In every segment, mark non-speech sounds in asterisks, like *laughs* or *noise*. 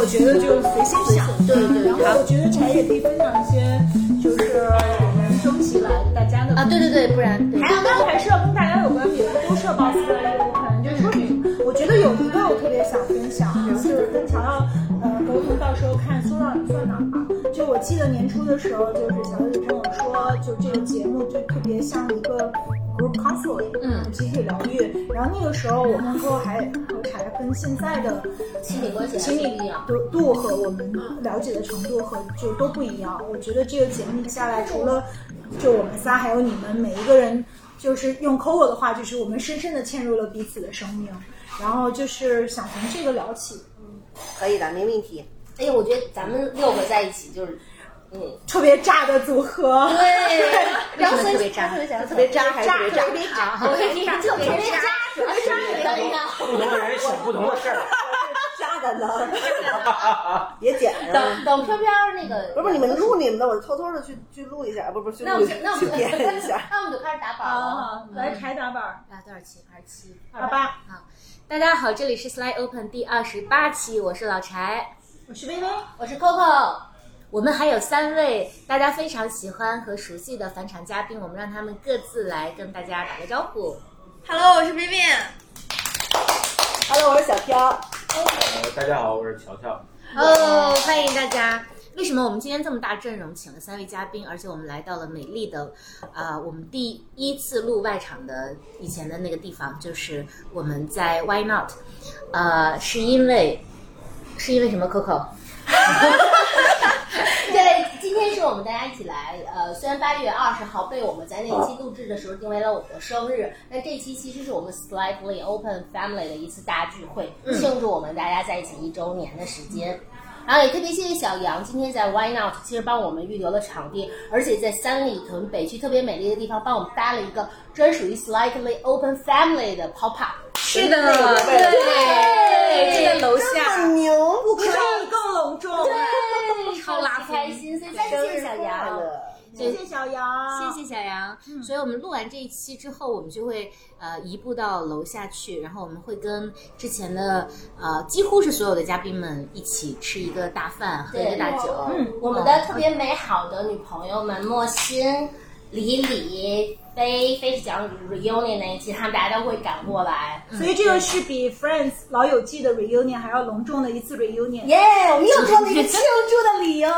我觉得就随心想，对对对然后我觉得柴也可以分享一些，就是我们收集来大家的啊，对对对，不然还有，当然还是要跟大家有关别的，都是要保持的业务，可能就是说你，我觉得有一个我特别想分享，就是跟乔乔呃沟通，到时候看搜到你算哪儿吧。就我记得年初的时候，就是小姐跟我说，就这个节目就特别像一个 group counseling，嗯集体疗愈。然后那个时候我们说还和柴跟现在的亲密关系还亲密是不一样。度度和我们了解的程度和就都不一样。我觉得这个节目下来，除了就我们仨，还有你们每一个人，就是用 Coco 的话，就是我们深深的嵌入了彼此的生命。然后就是想从这个聊起，嗯可以的，没问题。哎呀，我觉得咱们六个在一起就是，嗯，特别炸的组合。对，然后为什么特别炸特别炸，特别炸还是特别炸特别炸，特别炸，特别渣，主要是当然。不同的人想不同的事儿。炸的呢，别剪了。等等飘飘那个，不是不是，你们录你们的，我偷偷的去去录一下，不不去那我录们就那我们 *laughs* 去点一下。*laughs* 那我们就开始打板了啊。，来柴打板儿，啊，多少期？二十七，二八。好，大家好，这里是 Slide Open 第二十八期，我是老柴，我是微微，我是 Coco。我们还有三位大家非常喜欢和熟悉的返场嘉宾，我们让他们各自来跟大家打个招呼。Hello，我是 Vivian。Hello，我是小飘。呃，大家好，我是乔乔。哦，欢迎大家！为什么我们今天这么大阵容，请了三位嘉宾，而且我们来到了美丽的，啊、我们第一次录外场的以前的那个地方，就是我们在 Why Not，呃，是因为是因为什么？Coco。*laughs* 对，今天是我们大家一起来，呃，虽然八月二十号被我们在那一期录制的时候定为了我的生日，但这期其实是我们 Slightly Open Family 的一次大聚会，庆祝我们大家在一起一周年的时间。然后也特别谢谢小杨，今天在 Why Not 其实帮我们预留了场地，而且在三里屯北区特别美丽的地方帮我们搭了一个专属于 Slightly Open Family 的 pop up。是的，对这个楼下很牛，不可以更隆重。对，*laughs* 超级开心，所以再次谢谢小杨。了。谢谢小杨，谢谢小杨。所以我们录完这一期之后，我们就会呃移步到楼下去，然后我们会跟之前的呃几乎是所有的嘉宾们一起吃一个大饭，喝一个大酒。嗯我们的特别美好的女朋友们莫欣、李李、飞飞是讲 reunion 那一期，他们大家都会赶过来。所以这个是比 Friends 老友记的 reunion 还要隆重的一次 reunion。耶我们又多了一个庆祝的理由。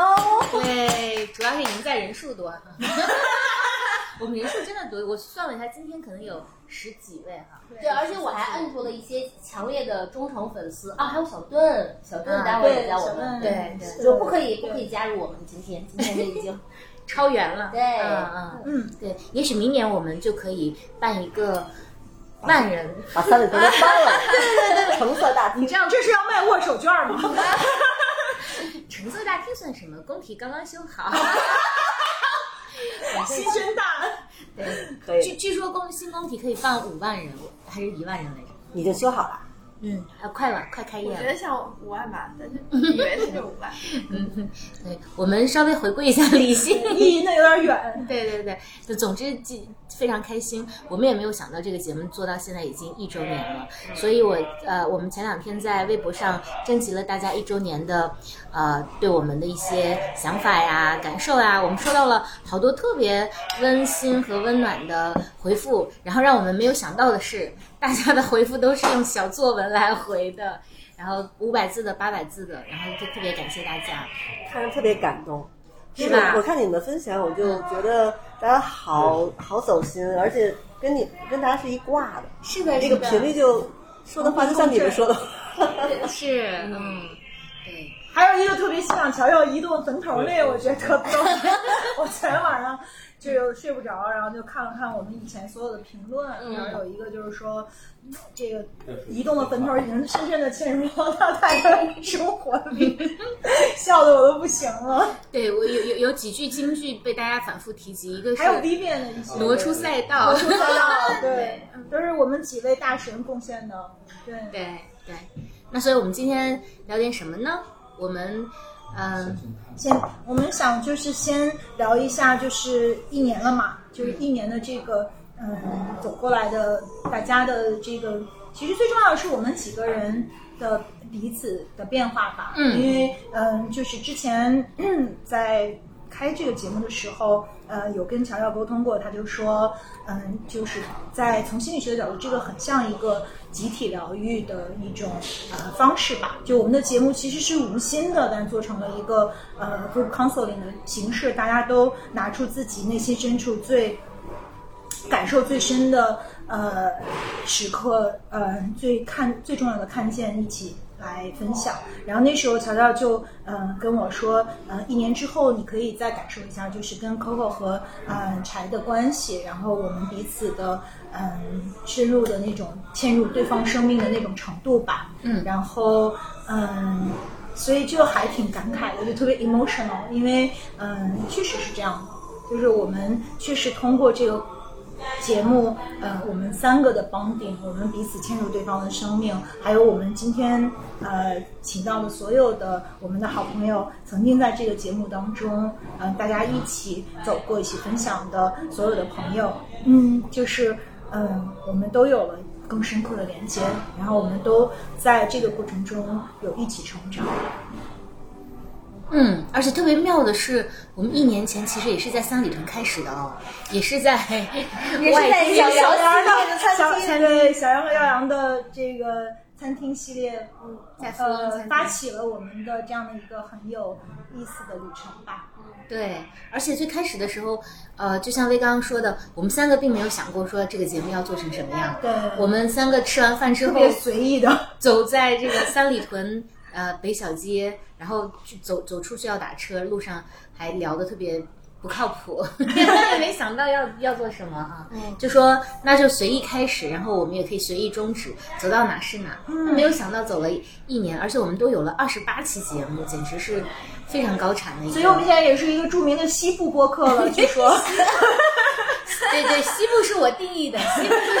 对，主要是赢在人数多。*laughs* 我们人数真的多，我算了一下，今天可能有十几位哈。对，而且我还摁住了一些强烈的忠诚粉丝啊，还有小盾，小盾待会儿也在我们，对，就不可以不可以加入我们今天，今天就已经超员了。对，嗯嗯嗯，对，也许明年我们就可以办一个万人。把三里屯都包了，*laughs* 对对对，橙色大厅。你这样这是要卖握手券吗？*laughs* 橙色大厅算什么？工体刚刚修好。心真大。对，可以据据说工新工体可以放五万人，还是一万人来着？已经修好了。嗯，啊，快了，快开业了。我觉得像五万吧，但是以为是五万。嗯，对，我们稍微回顾一下理性。意义那有点远。对对对，就总之既非常开心，我们也没有想到这个节目做到现在已经一周年了，所以我呃，我们前两天在微博上征集了大家一周年的呃对我们的一些想法呀、感受呀，我们收到了好多特别温馨和温暖的回复，然后让我们没有想到的是，大家的回复都是用小作文来回的。*laughs* 然后五百字的、八百字的，然后就特别感谢大家。看着特别感动，是吧我看你们分享，我就觉得大家好好走心，而且跟你跟大家是一挂的，是的，这个频率就说的话就像你们说的话。是，嗯，对。还有一个特别欣赏乔乔移动坟头那个，我觉得特逗。我前天晚上就睡不着，然后就看了看我们以前所有的评论，嗯然后有一个就是说，嗯这个移动的坟头已经深深的嵌入到大家的生活里，*laughs* 笑的我都不行了。对我有有有几句京剧被大家反复提及，一个是还有 Vivian 的一些挪出赛道，*laughs* 挪出赛道对，都是我们几位大神贡献的。对，对对。那所以我们今天聊点什么呢？我们嗯，先我们想就是先聊一下，就是一年了嘛，就是一年的这个嗯走过来的大家的这个，其实最重要的是我们几个人的彼此的变化吧。嗯因为嗯、就是之前 *clears throat* 在开这个节目的时候，呃，有跟乔乔沟通过，他就说，嗯，就是在从心理学的角度，这个很像一个集体疗愈的一种呃方式吧。就我们的节目其实是无心的，但做成了一个呃 group counseling 的形式，大家都拿出自己内心深处最感受最深的呃时刻，呃最看最重要的看见一起来分享。然后那时候乔乔就呃跟我说，呃一年之后你可以再感受一下，就是跟 Coco 和呃柴的关系，然后我们彼此的嗯、深入的那种嵌入对方生命的那种程度吧。嗯然后嗯。所以就还挺感慨的，就特别 emotional，因为嗯，确实是这样的，就是我们确实通过这个节目，呃，我们三个的绑定我们彼此嵌入对方的生命，还有我们今天呃请到的所有的我们的好朋友，曾经在这个节目当中，嗯、大家一起走过、一起分享的所有的朋友，嗯，就是嗯、我们都有了更深刻的连接，然后我们都在这个过程中有一起成长。嗯，而且特别妙的是，我们一年前其实也是在三里屯开始的哦，也是在也是在小小杨杨的餐小厅对小杨和耀阳的这个餐厅系列，呃发起了我们的这样的一个很有意思的旅程吧。对，而且最开始的时候，呃，就像薇刚刚说的，我们三个并没有想过说这个节目要做成什么样。对我们三个吃完饭之后，特别随意的，走在这个三里屯呃北小街，然后就走走出去要打车，路上还聊得特别不靠谱，*laughs* 也没想到要要做什么啊，就说那就随意开始，然后我们也可以随意终止，走到哪是哪。没有想到走了一年，而且我们都有了二十八期节目，简直是非常高产的一个。所以我们现在也是一个著名的西部播客了。据说，*laughs* 对对，西部是我定义的，西部就是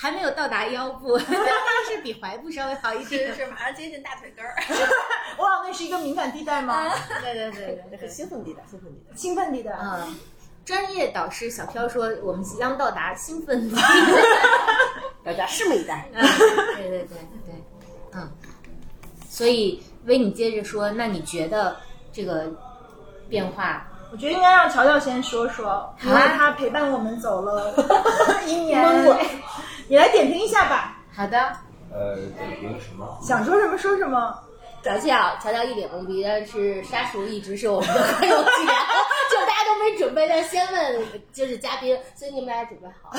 还没有到达腰部，*laughs* 是比踝部稍微好一是点。是马上接近大腿根儿。*laughs* 哇，那是一个敏感地带吗？对对对对那是兴奋地带，兴奋地带。兴奋地带。嗯，专业导师小飘说，我们即将到达兴奋地 *laughs* 带。大家拭目以待。嗯，对对对对，嗯，所以薇，你接着说，那你觉得这个变化？我觉得应该让乔乔先说说，因为他陪伴我们走了一年。你来点评一下吧，好的，呃，点评什么？想说什么说什么。乔乔，乔乔一脸懵逼，但是杀熟一直是我们的快乐剧，*laughs* 就大家都没准备，但先问就是嘉宾，所以你们俩准备好。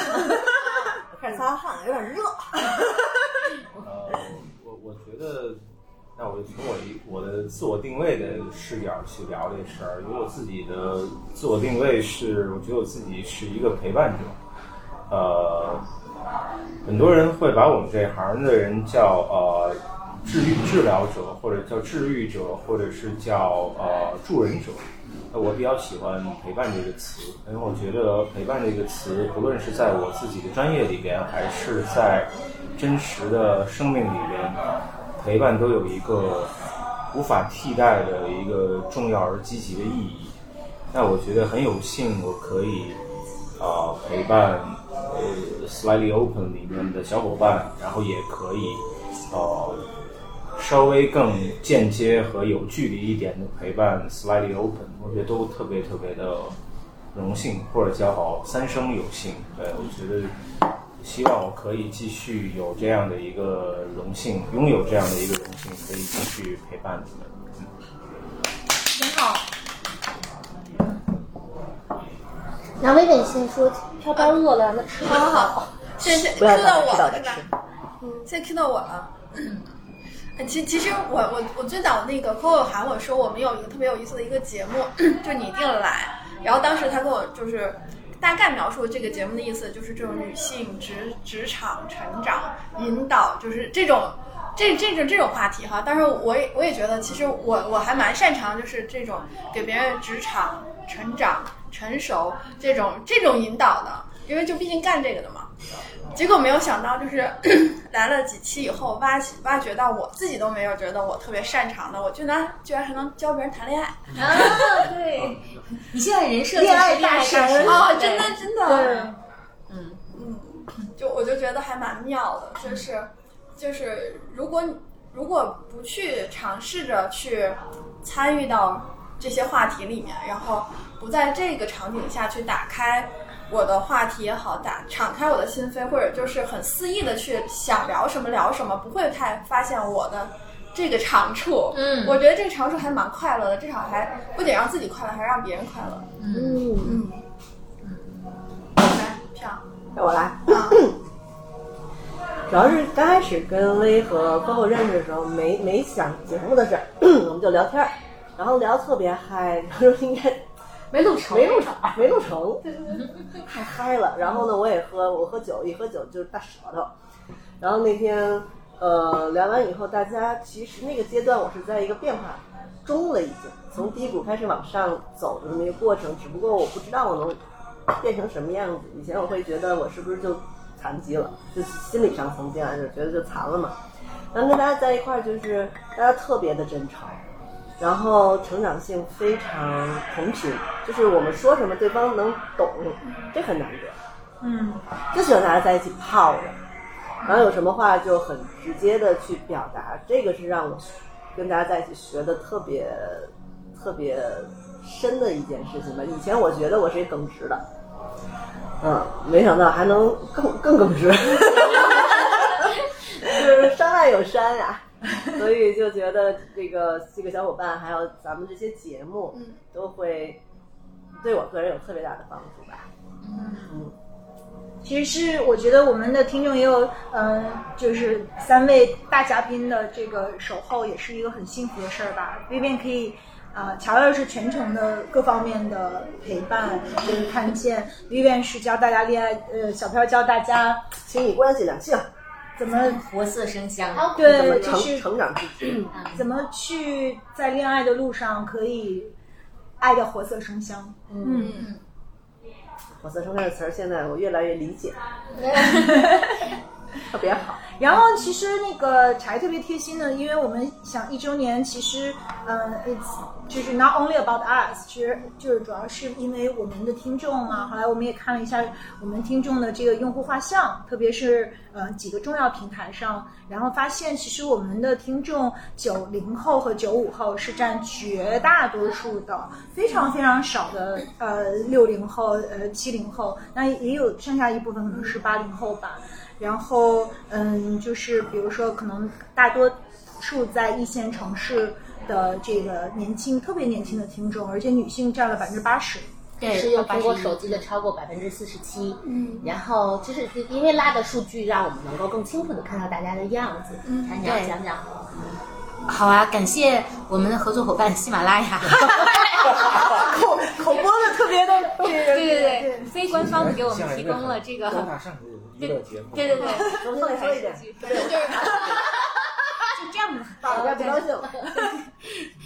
我开始擦汗，有点热。呃，我我觉得，那我就从我一我的自我定位的视角去聊这事儿。因为我自己的自我定位是，我觉得我自己是一个陪伴者。呃，很多人会把我们这行的人叫呃治愈治疗者，或者叫治愈者，或者是叫呃助人者。那我比较喜欢陪伴这个词，因为我觉得陪伴这个词，不论是在我自己的专业里边，还是在真实的生命里边，陪伴都有一个无法替代的一个重要而积极的意义。那我觉得很有幸，我可以啊、陪伴呃 Slightly Open 里面的小伙伴，然后也可以呃稍微更间接和有距离一点的陪伴 Slightly Open，我觉得都特别特别的荣幸，或者叫好三生有幸。对我觉得。希望我可以继续有这样的一个荣幸，拥有这样的一个荣幸，可以继续陪伴你们。挺好。那薇薇先说，飘飘饿了，那吃好好好，现在不要 Q 到我了是吧？嗯，现在 Q 到我了。呃其其实我我我最早那个 Coco 喊我说我们有一个特别有意思的一个节目，*clears throat* 就你一定来。然后当时他跟我就是大概描述这个节目的意思，就是这种女性职职场成长引导，就是这种这这种这种话题哈。但是我也我也觉得，其实我我还蛮擅长就是这种给别人职场成长成熟这种这种引导的，因为就毕竟干这个的嘛。结果没有想到，就是 *coughs* 来了几期以后，挖起挖掘到我自己都没有觉得我特别擅长的，我居然居然还能教别人谈恋爱啊，对，*laughs* 你现在人设恋爱就是大神哦，真的真的，对，嗯。嗯，就我就觉得还蛮妙的，就是就是如果如果不去尝试着去参与到这些话题里面，然后不在这个场景下去打开我的话题也好，打敞开我的心扉，或者就是很肆意的去想聊什么聊什么，不会太发现我的这个长处。嗯我觉得这个长处还蛮快乐的，至少还不仅让自己快乐，还让别人快乐。嗯，嗯，来，票让我来。啊，主要是刚开始跟薇和 Coco 认识的时候，没没想节目的事儿，*clears throat* 我们就聊天儿，然后聊得特别嗨，然后应该没录成，没录成，没录成，太嗨了。然后呢，我也喝，我喝酒，一喝酒就是大舌头。然后那天，呃，聊完以后，大家其实那个阶段我是在一个变化中了，已经从低谷开始往上走的那么一个过程。只不过我不知道我能变成什么样子。以前我会觉得我是不是就残疾了，就心理上曾经啊就觉得就残了嘛。然后跟大家在一块儿，就是大家特别的真诚。然后成长性非常同频，就是我们说什么对方能懂，这很难得。嗯，就喜欢大家在一起泡着，然后有什么话就很直接的去表达，这个是让我跟大家在一起学的特别特别深的一件事情吧。以前我觉得我是一耿直的，嗯，没想到还能更更耿直，*laughs* *laughs* 就是山外有山呀、*laughs* 所以就觉得这个这个小伙伴还有咱们这些节目，嗯都会对我个人有特别大的帮助吧。嗯其实是我觉得我们的听众也有，嗯、就是三位大嘉宾的这个守候，也是一个很幸福的事儿吧。Vivian 可以，啊、乔乔是全程的各方面的陪伴，就是看见 Vivian 是教大家恋爱，呃，小飘教大家亲密关系两性怎么活色生香。怎么对，就成是成长自己。怎么去在恋爱的路上可以爱的活色生香。嗯，嗯，火色生香的词儿，现在我越来越理解，*laughs* *laughs* 特别好。然后其实那个柴特别贴心的，因为我们想一周年，其实嗯、i t s 就是 not only about us，其实就是主要是因为我们的听众嘛。后来我们也看了一下我们听众的这个用户画像，特别是呃几个重要平台上，然后发现其实我们的听众九零后和九五后是占绝大多数的，非常非常少的呃六零后呃七零后，那也有剩下一部分可能是八零后吧。然后，嗯，就是比如说，可能大多数在一线城市的这个年轻、特别年轻的听众，而且女性占了百分之八十。对，是用苹果手机的超过百分之四十七，嗯，然后就是因为拉的数据让我们能够更清楚的看到大家的样子，嗯，你要讲讲讲，好啊，感谢我们的合作伙伴喜马拉雅。*laughs* 口口播的特别的，对对对对，非官方的给我们提供了这个。对对对，重说一遍，就这样的。不高兴。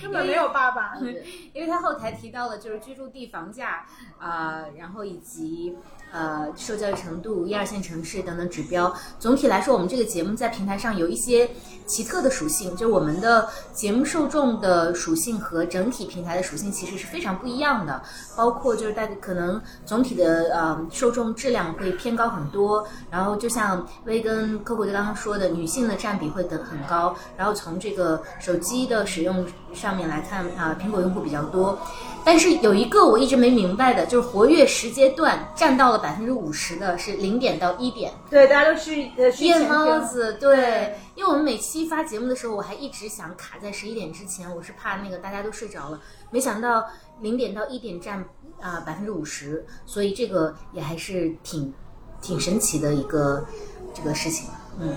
根本没有爸爸。*laughs* 因为他后台提到了就是居住地、房价啊、然后以及呃受教育程度、一二线城市等等指标。总体来说，我们这个节目在平台上有一些奇特的属性，就是我们的节目受众的属性和整体平台的属性其实是非常不一样的。包括就是大家可能总体的呃受众质量会偏高很多，然后就像威跟 Coco 刚刚说的，女性的占比会得很高，然后从这个手机的使用上面来看啊、苹果用户比较多。但是有一个我一直没明白的，就是活跃时间段占到了百分之五十的是零点到一点。对，大家都去夜。猫子，对，因为我们每期发节目的时候，我还一直想卡在十一点之前，我是怕那个大家都睡着了，没想到零点到一点占啊百分之五十，所以这个也还是挺挺神奇的一个这个事情，嗯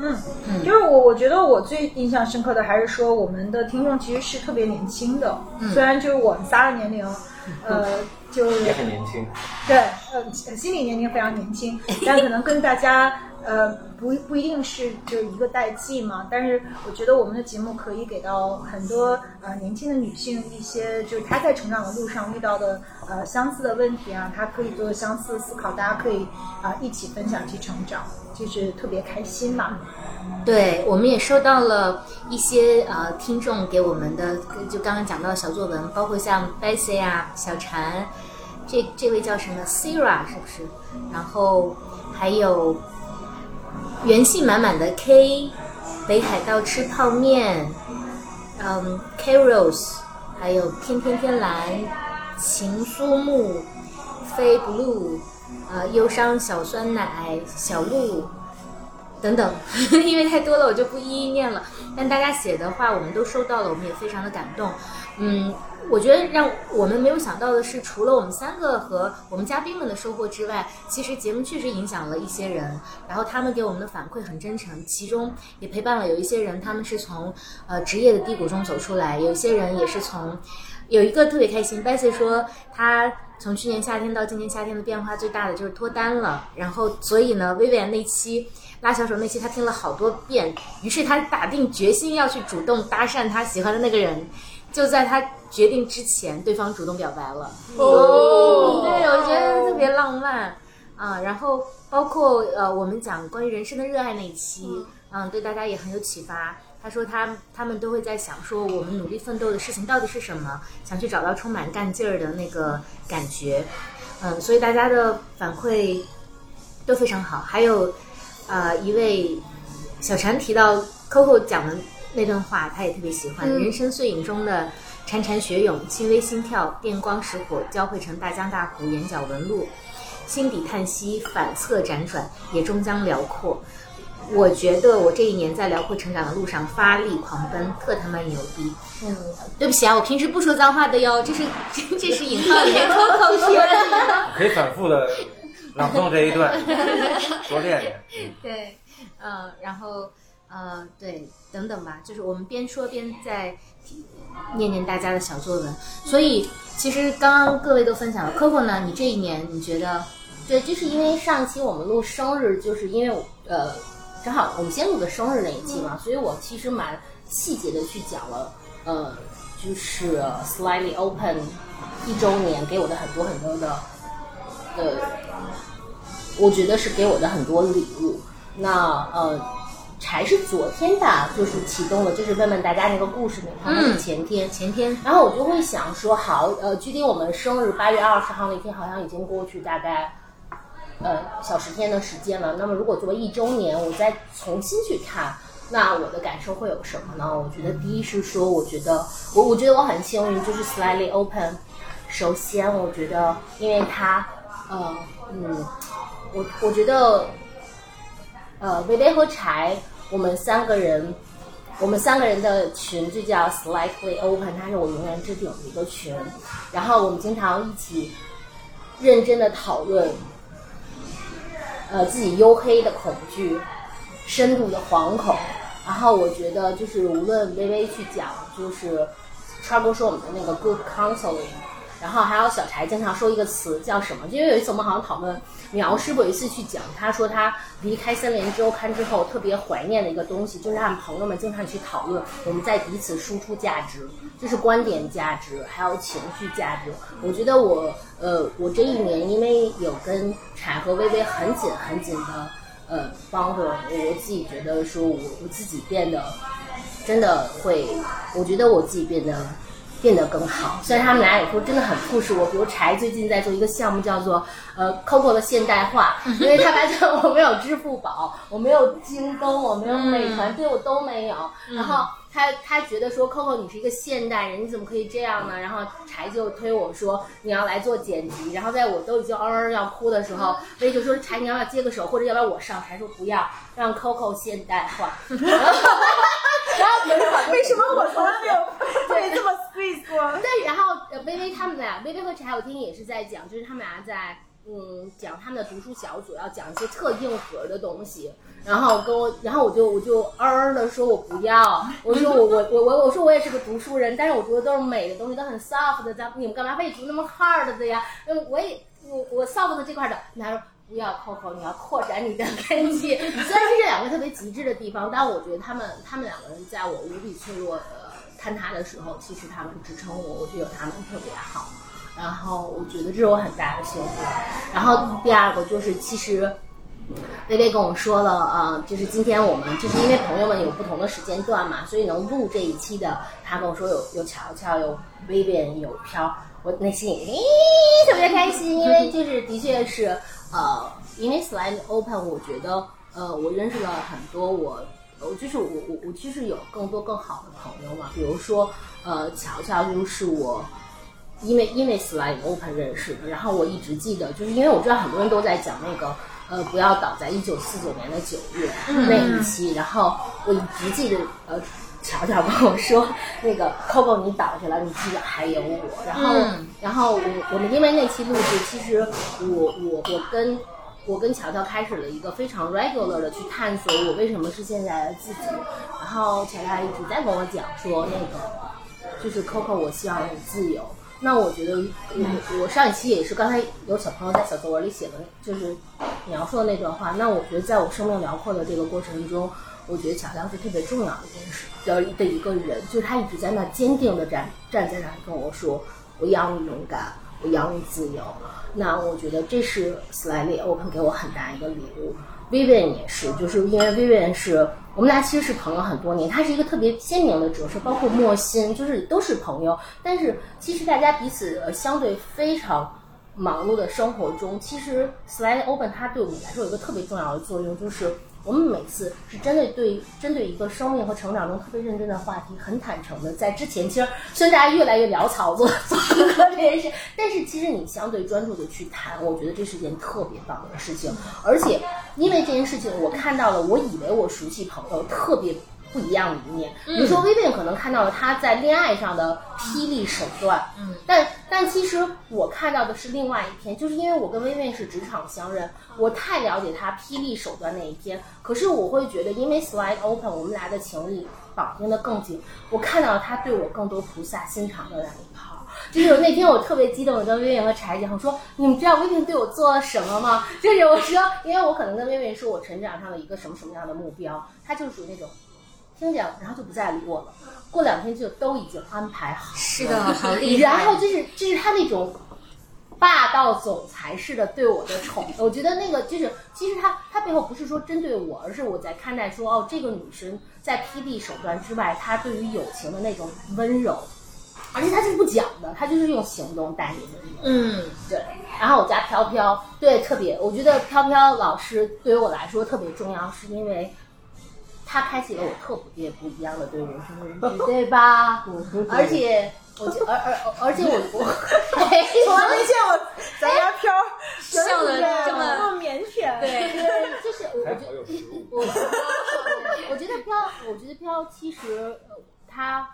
嗯，就是我我觉得我最印象深刻的还是说我们的听众其实是特别年轻的，虽然就是我们仨的年龄，呃，就是也很年轻，对，呃，心理年龄非常年轻，但可能跟大家呃不不一定是就是一个代际嘛。但是我觉得我们的节目可以给到很多呃年轻的女性一些就是她在成长的路上遇到的呃相似的问题啊，她可以做相似的思考，大家可以啊、一起分享，去成长，就是特别开心嘛。对，我们也收到了一些呃听众给我们的，就刚刚讲到的小作文，包括像 Bessy 啊、小婵，这这位叫什么 Sira 是不是？然后还有元气满满的 K 北海道吃泡面，嗯，Carols，还有天天天蓝，情苏木，飞 blue，呃，忧伤小酸奶，小鹿。等等，*laughs* 因为太多了，我就不一一念了。但大家写的话，我们都收到了，我们也非常的感动。嗯，我觉得让我们没有想到的是，除了我们三个和我们嘉宾们的收获之外，其实节目确实影响了一些人，然后他们给我们的反馈很真诚，其中也陪伴了有一些人，他们是从呃职业的低谷中走出来，有一些人也是从有一个特别开心，Bessy 说他从去年夏天到今年夏天的变化最大的就是脱单了，然后所以呢，薇薇安那期。拉小手那期他听了好多遍，于是他打定决心要去主动搭讪他喜欢的那个人，就在他决定之前，对方主动表白了。哦，对，我觉得特别浪漫啊。然后包括呃，我们讲关于人生的热爱那一期，嗯，对大家也很有启发。他说他他们都会在想说，我们努力奋斗的事情到底是什么？想去找到充满干劲儿的那个感觉。嗯，所以大家的反馈都非常好，还有。呃，一位小婵提到 Coco 讲的那段话，他也特别喜欢。人生碎影中的潺潺雪涌，轻微心跳，电光石火交汇成大江大湖，眼角纹路，心底叹息，反侧辗转，也终将辽阔。我觉得我这一年在辽阔成长的路上发力狂奔，特他妈牛逼。嗯，对不起啊，我平时不说脏话的哟，这是 *laughs* 这是引号里面 Coco 说的。可以反复的。朗诵这一段，多练练。对，呃，然后，呃，对，等等吧，就是我们边说边在念念大家的小作文。所以，其实刚刚各位都分享了，Coco 呢，你这一年你觉得？对，就是因为上期我们录生日，就是因为呃，正好我们先录的生日那一期嘛，所以我其实蛮细节的去讲了，呃，就是 Slightly Open 一周年给我的很多很多的，呃。我觉得是给我的很多礼物。那呃，柴是昨天吧，就是启动了，就是问问大家那个故事好像是前天，前天。然后我就会想说，好，呃，距离我们生日八月二十号那天，好像已经过去大概呃小十天的时间了。那么如果作为一周年，我再重新去看，那我的感受会有什么呢？我觉得第一是说，我觉得我我觉得我很幸运，就是 slightly open。首先，我觉得因为它呃嗯。我我觉得，呃，微微和柴，我们三个人，我们三个人的群就叫 Slightly Open，它是我永远置顶的一个群。然后我们经常一起认真的讨论，呃，自己黝黑的恐惧，深度的惶恐。然后我觉得，就是无论微微去讲，就是 Trouble 说我们的那个 Good Counseling，然后还有小柴经常说一个词叫什么？因为有一次我们好像讨论。苗师傅有一次去讲，他说他离开森林周刊之后，特别怀念的一个东西，就是他们朋友们经常去讨论，我们在彼此输出价值，就是观点价值，还有情绪价值。我觉得我，呃，我这一年因为有跟柴和微微很紧很紧的，呃，帮着我自己觉得说我我自己变得真的会，我觉得我自己变得。变得更好。虽然他们俩有时候真的很 push 我，比如柴最近在做一个项目，叫做呃 Coco 的现代化，因为他发现我没有支付宝，我没有京东，我没有美团，对我都没有。然后他他觉得说 Coco 你是一个现代人，你怎么可以这样呢？然后柴就推我说你要来做剪辑。然后在我都已经嗷嗷要哭的时候，薇就说柴你要不要接个手，或者要不要我上？柴说不要，让 Coco 现代化。*laughs* 然后为什么我从来没有对这么 squeeze 过？*laughs* 对，然后薇薇他们俩，薇薇和柴我听也是在讲，就是他们俩在嗯讲他们的读书小组，要讲一些特硬核的东西。然后跟我，然后我就我就嗷嗷的说，我不要。*laughs* 我说我我我我我说我也是个读书人，但是我觉得都是美的东西，都很 soft 的。咱你们干嘛非读那么 hard 的呀？嗯，我也我我 soft 的这块的，他说。不要 Coco，你要扩展你的根基。虽然是这两个特别极致的地方，但我觉得他们他们两个人在我无比脆弱的坍塌的时候，其实他们支撑我，我觉得他们特别好。然后我觉得这是我很大的幸福。然后第二个就是，其实微微跟我说了，呃，就是今天我们就是因为朋友们有不同的时间段嘛，所以能录这一期的，他跟我说有有乔乔，有薇薇，有飘，我内心咦特别开心，因为就是的确是。呃，因为 Slide Open，我觉得，呃，我认识了很多我我就是我我我其实有更多更好的朋友嘛，比如说呃，乔乔就是我。因为因为 Slide Open 认识的，然后我一直记得，就是因为我知道很多人都在讲那个呃不要倒在一九四九年的九月那一期，然后我一直记得呃乔乔跟我说那个 Coco 你倒下了，你记得还有我，然后、然后我我们因为那期录制，其实我我我跟我跟乔乔开始了一个非常 regular 的去探索我为什么是现在的自己，然后乔乔一直在跟我讲说那个就是 Coco，我希望你自由。那我觉得我我上一期也是刚才有小朋友在小作文里写的，就是描述的那段话。那我觉得在我生命辽阔的这个过程中，我觉得乔乔是特别重要的一件事的的一个人，就是他一直在那坚定的站站在那跟我说，我要你勇敢，我要你自由。那我觉得这是 Slightly Open 给我很大一个礼物。Vivian 也是，就是因为 Vivian 是我们俩其实是朋友很多年，他是一个特别鲜明的折射，包括莫心，就是都是朋友。但是其实大家彼此呃相对非常忙碌的生活中，其实 Slide Open 它对我们来说有一个特别重要的作用，就是我们每次是针对对针对一个生命和成长中特别认真的话题，很坦诚的在之前，其实虽然大家越来越潦草做做歌这件事，但是其实你相对专注的去谈，我觉得这是件特别棒的事情。而且因为这件事情，我看到了，我以为我熟悉朋友特别。不一样的一面，比如说薇薇可能看到了他在恋爱上的霹雳手段，嗯，但但其实我看到的是另外一篇，就是因为我跟薇薇是职场相认，我太了解他霹雳手段那一篇，可是我会觉得，因为 slide open，我们俩的情谊绑定的更紧，我看到了他对我更多菩萨心肠的那一套。就是那天我特别激动，我跟薇薇和柴姐我说：“你们知道薇薇对我做了什么吗？”就是我说，因为我可能跟薇薇说我成长上的一个什么什么样的目标，她就属于那种。听讲，然后就不再理我了。过两天就都已经安排好。是的，好厉害。然后就是就是他那种霸道总裁式的对我的宠，我觉得那个就是其实他他背后不是说针对我，而是我在看待说哦，这个女生在霹雳手段之外，她对于友情的那种温柔，而且她是不讲的，她就是用行动带你的。嗯，对。然后我家飘飘，对，特别，我觉得飘飘老师对于我来说特别重要，是因为。他开启了我特别不一样的对人生认知，对吧？*laughs* 而且，我就而而而且我 *laughs* 我从来没见过咱家飘笑的这么腼腆。对，就是我觉得我我觉得飘，我觉得飘其实他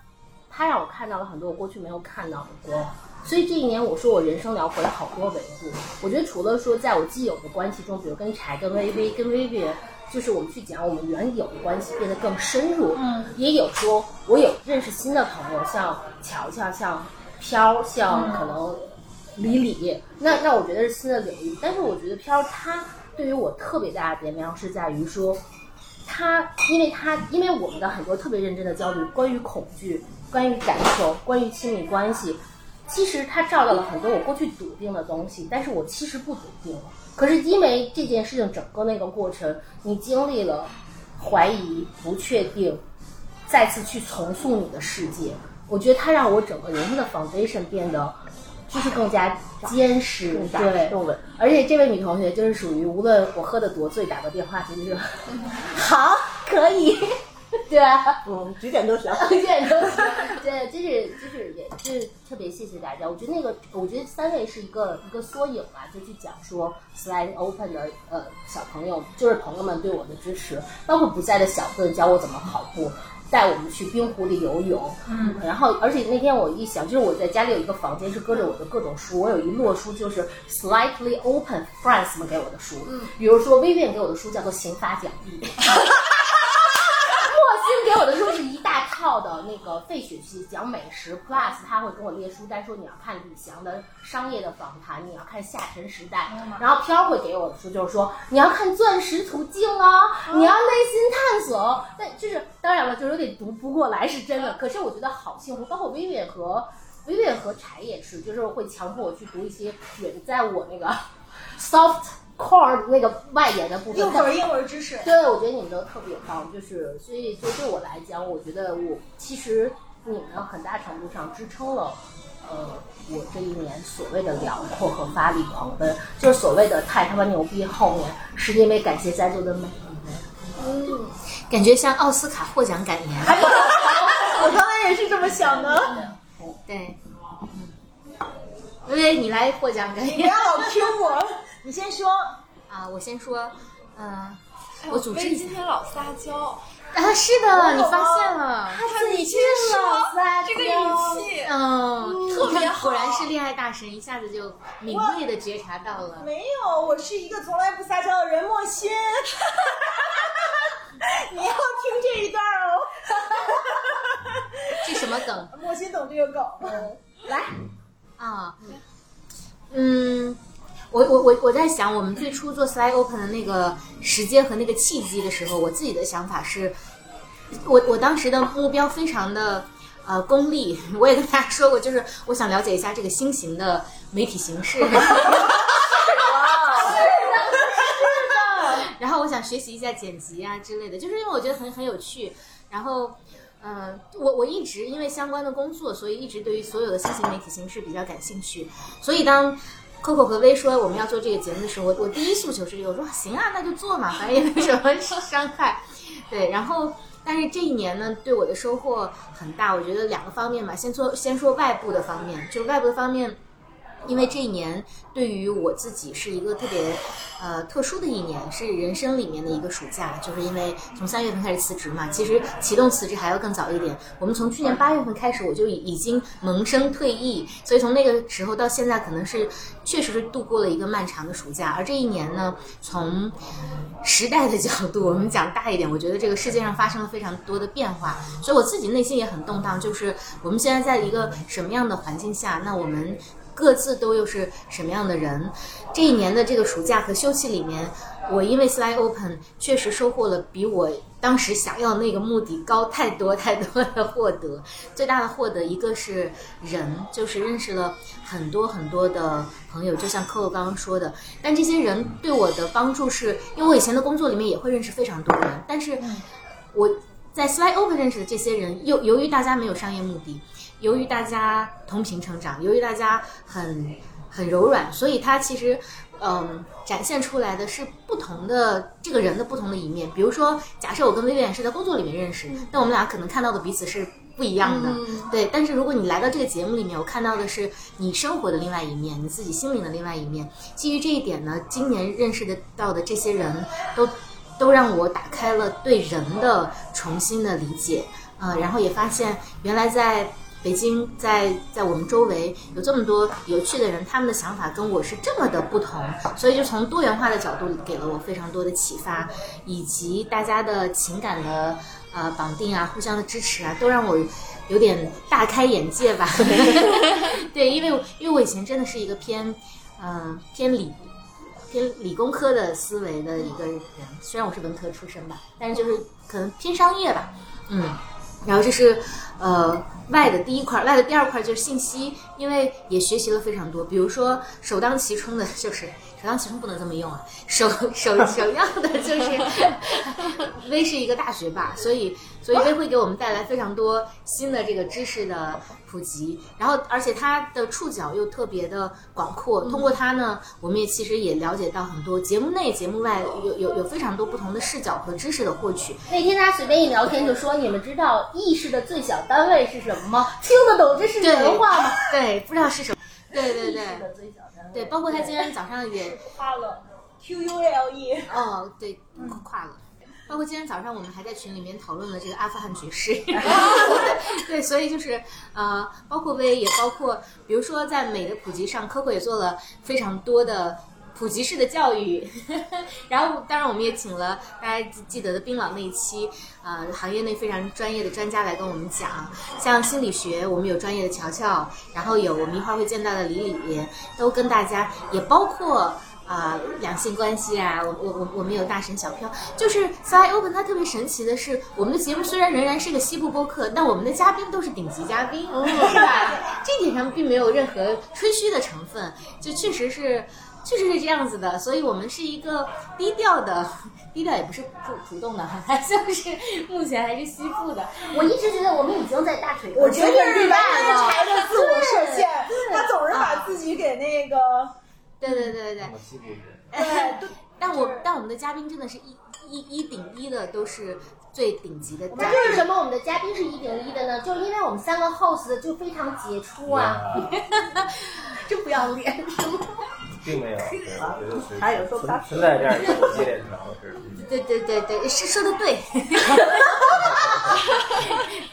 他让我看到了很多我过去没有看到的光。所以这一年我说我人生聊回了好多维度。我觉得除了说在我既有的关系中，比如跟柴、跟微微、跟薇薇。就是我们去讲我们原有的关系变得更深入，嗯，也有说我有认识新的朋友，像乔乔，像飘，像可能李李，那那我觉得是新的领域。但是我觉得飘他对于我特别大的点亮是在于说，他因为他因为我们的很多特别认真的交流，关于恐惧，关于感受，关于亲密关系，其实他照到了很多我过去笃定的东西，但是我其实不笃定了。可是因为这件事情，整个那个过程，你经历了怀疑、不确定，再次去重塑你的世界，我觉得它让我整个人生的 foundation 变得就是更加坚实，对，更稳。而且这位女同学就是属于无论我喝的多醉，打个电话就是 *laughs* 好，可以。*laughs* 对啊，嗯，几点都行，*laughs* 几点都行。对，就是就是也是特别谢谢大家。我觉得那个，我觉得三位是一个一个缩影吧，就去讲说 slide open 的呃小朋友，就是朋友们对我的支持，包括不在的小顿教我怎么跑步，带我们去冰湖里游泳。嗯，然后而且那天我一想，就是我在家里有一个房间是搁着我的各种书，我有一摞书就是 slightly open friends 们给我的书，嗯，比如说微 i 给我的书叫做刑法讲义。*laughs* 新给我的书是一大套的那个费雪琪讲美食，plus 他会跟我列书单，说你要看李翔的商业的访谈，你要看下沉时代，然后飘会给我的书就是说你要看钻石途径啊，你要内心探索。但就是当然了，就有点读不过来是真的，可是我觉得好幸福。包括薇薇和薇薇和柴也是，就是会强迫我去读一些远在我那个 *laughs* soft。Core 那个外延的部分，英文英文知识。对，我觉得你们都特别棒，就是所以就对我来讲，我觉得我其实你们很大程度上支撑了，呃，我这一年所谓的辽阔和发力狂奔，就是所谓的太他妈牛逼。后面是因为感谢在座的每一位，嗯，感觉像奥斯卡获奖感言。*laughs* 我刚才也是这么想的。对，嗯，薇薇，你来获奖感言不要老 Q 我，你先说。啊！我先说，嗯、哎我组织一下今天老撒娇，啊，是的，你发现了，他你先说这个语气，嗯，你看特别好果然是恋爱大神，一下子就敏锐的觉察到了。没有，我是一个从来不撒娇的人，莫欣。*laughs* 你要听这一段哦。*laughs* 这什么梗莫欣懂这个梗。嗯，来，啊？嗯，我我我我在想，我们最初做 Slide Open 的那个时间和那个契机的时候，我自己的想法是，我我当时的目标非常的呃功利，我也跟大家说过，就是我想了解一下这个新型的媒体形式。*laughs* 然后我想学习一下剪辑啊之类的，就是因为我觉得很很有趣。然后，呃，我我一直因为相关的工作，所以一直对于所有的新型媒体形式比较感兴趣。所以当 Coco 和薇说我们要做这个节目的时候，我我第一诉求是这个，我说行啊，那就做嘛，反正也没什么 *laughs* 伤害。对，然后但是这一年呢，对我的收获很大。我觉得两个方面吧，先说先说外部的方面，就外部的方面。因为这一年对于我自己是一个特别呃特殊的一年，是人生里面的一个暑假，就是因为从三月份开始辞职嘛，其实启动辞职还要更早一点。我们从去年八月份开始，我就已经萌生退役，所以从那个时候到现在，可能是确实是度过了一个漫长的暑假。而这一年呢，从时代的角度，我们讲大一点，我觉得这个世界上发生了非常多的变化，所以我自己内心也很动荡。就是我们现在在一个什么样的环境下，那我们。各自都又是什么样的人？这一年的这个暑假和休憩里面，我因为 Slide Open 确实收获了比我当时想要那个目的高太多太多的获得。最大的获得一个是人，就是认识了很多很多的朋友，就像 Coco 刚刚说的。但这些人对我的帮助是，因为我以前的工作里面也会认识非常多人，但是我在 Slide Open 认识的这些人，又由于大家没有商业目的。由于大家同频成长，由于大家很很柔软，所以他其实，嗯，展现出来的是不同的这个人的不同的一面。比如说，假设我跟薇薇是在工作里面认识，那我们俩可能看到的彼此是不一样的，对。但是如果你来到这个节目里面，我看到的是你生活的另外一面，你自己心灵的另外一面。基于这一点呢，今年认识的到的这些人都都让我打开了对人的重新的理解，呃，然后也发现原来在。北京在在我们周围有这么多有趣的人，他们的想法跟我是这么的不同，所以就从多元化的角度给了我非常多的启发，以及大家的情感的呃绑定啊，互相的支持啊，都让我有点大开眼界吧。*laughs* 对，因为因为我以前真的是一个偏嗯、呃、偏理偏理工科的思维的一个人，虽然我是文科出身吧，但是就是可能偏商业吧，嗯。然后这是，呃，外的第一块，外的第二块就是信息，因为也学习了非常多。比如说，首当其冲的就是首当其冲不能这么用啊，首首首要的就是微是一个大学霸，所以所以微会给我们带来非常多新的这个知识的普及。然后，而且它的触角又特别的广阔，通过它呢，我们也其实也了解到很多节目内、节目外有有有非常多不同的视角和知识的获取。那天他随便一聊天就说：“你们知道意识的最小单位是什么吗？”听得懂这是人话吗？对，不知道是什么。对对对，意识的最小单位。对，包括他今天早上也 *laughs* 跨了，Q U L E。哦，对，跨了。包括今天早上我们还在群里面讨论了这个阿富汗局势，*laughs* 对，所以就是呃，包括薇也包括，比如说在美的普及上，Coco 也做了非常多的普及式的教育，*laughs* 然后当然我们也请了大家记得的冰老那一期，呃，行业内非常专业的专家来跟我们讲，像心理学我们有专业的乔乔，然后有我们一会儿会见到的李李，都跟大家，也包括。啊、两性关系啊，我我我我们有大神小飘，就是 Sky Open 它特别神奇的是，我们的节目虽然仍然是个西部播客，但我们的嘉宾都是顶级嘉宾，是吧？这点上并没有任何吹嘘的成分，就确实是。确实是这样子的，所以我们是一个低调的，低调也不是主主动的，还就是目前还是西部的。我一直觉得我们已经在大腿我觉得日是完全了。朝着自我设限，他总是把自己给那个，对对对对 *laughs* 对我，西部人，对，但我但我们的嘉宾真的是一一一顶一的都是最顶级的嘉宾。那为什么我们的嘉宾是一顶一的呢？就是因为我们三个 host 就非常杰出啊，真 *laughs* 不要脸是吗？并没有，我觉得是还有说他存存在这样一个激烈的对对对对，是说的对。*laughs*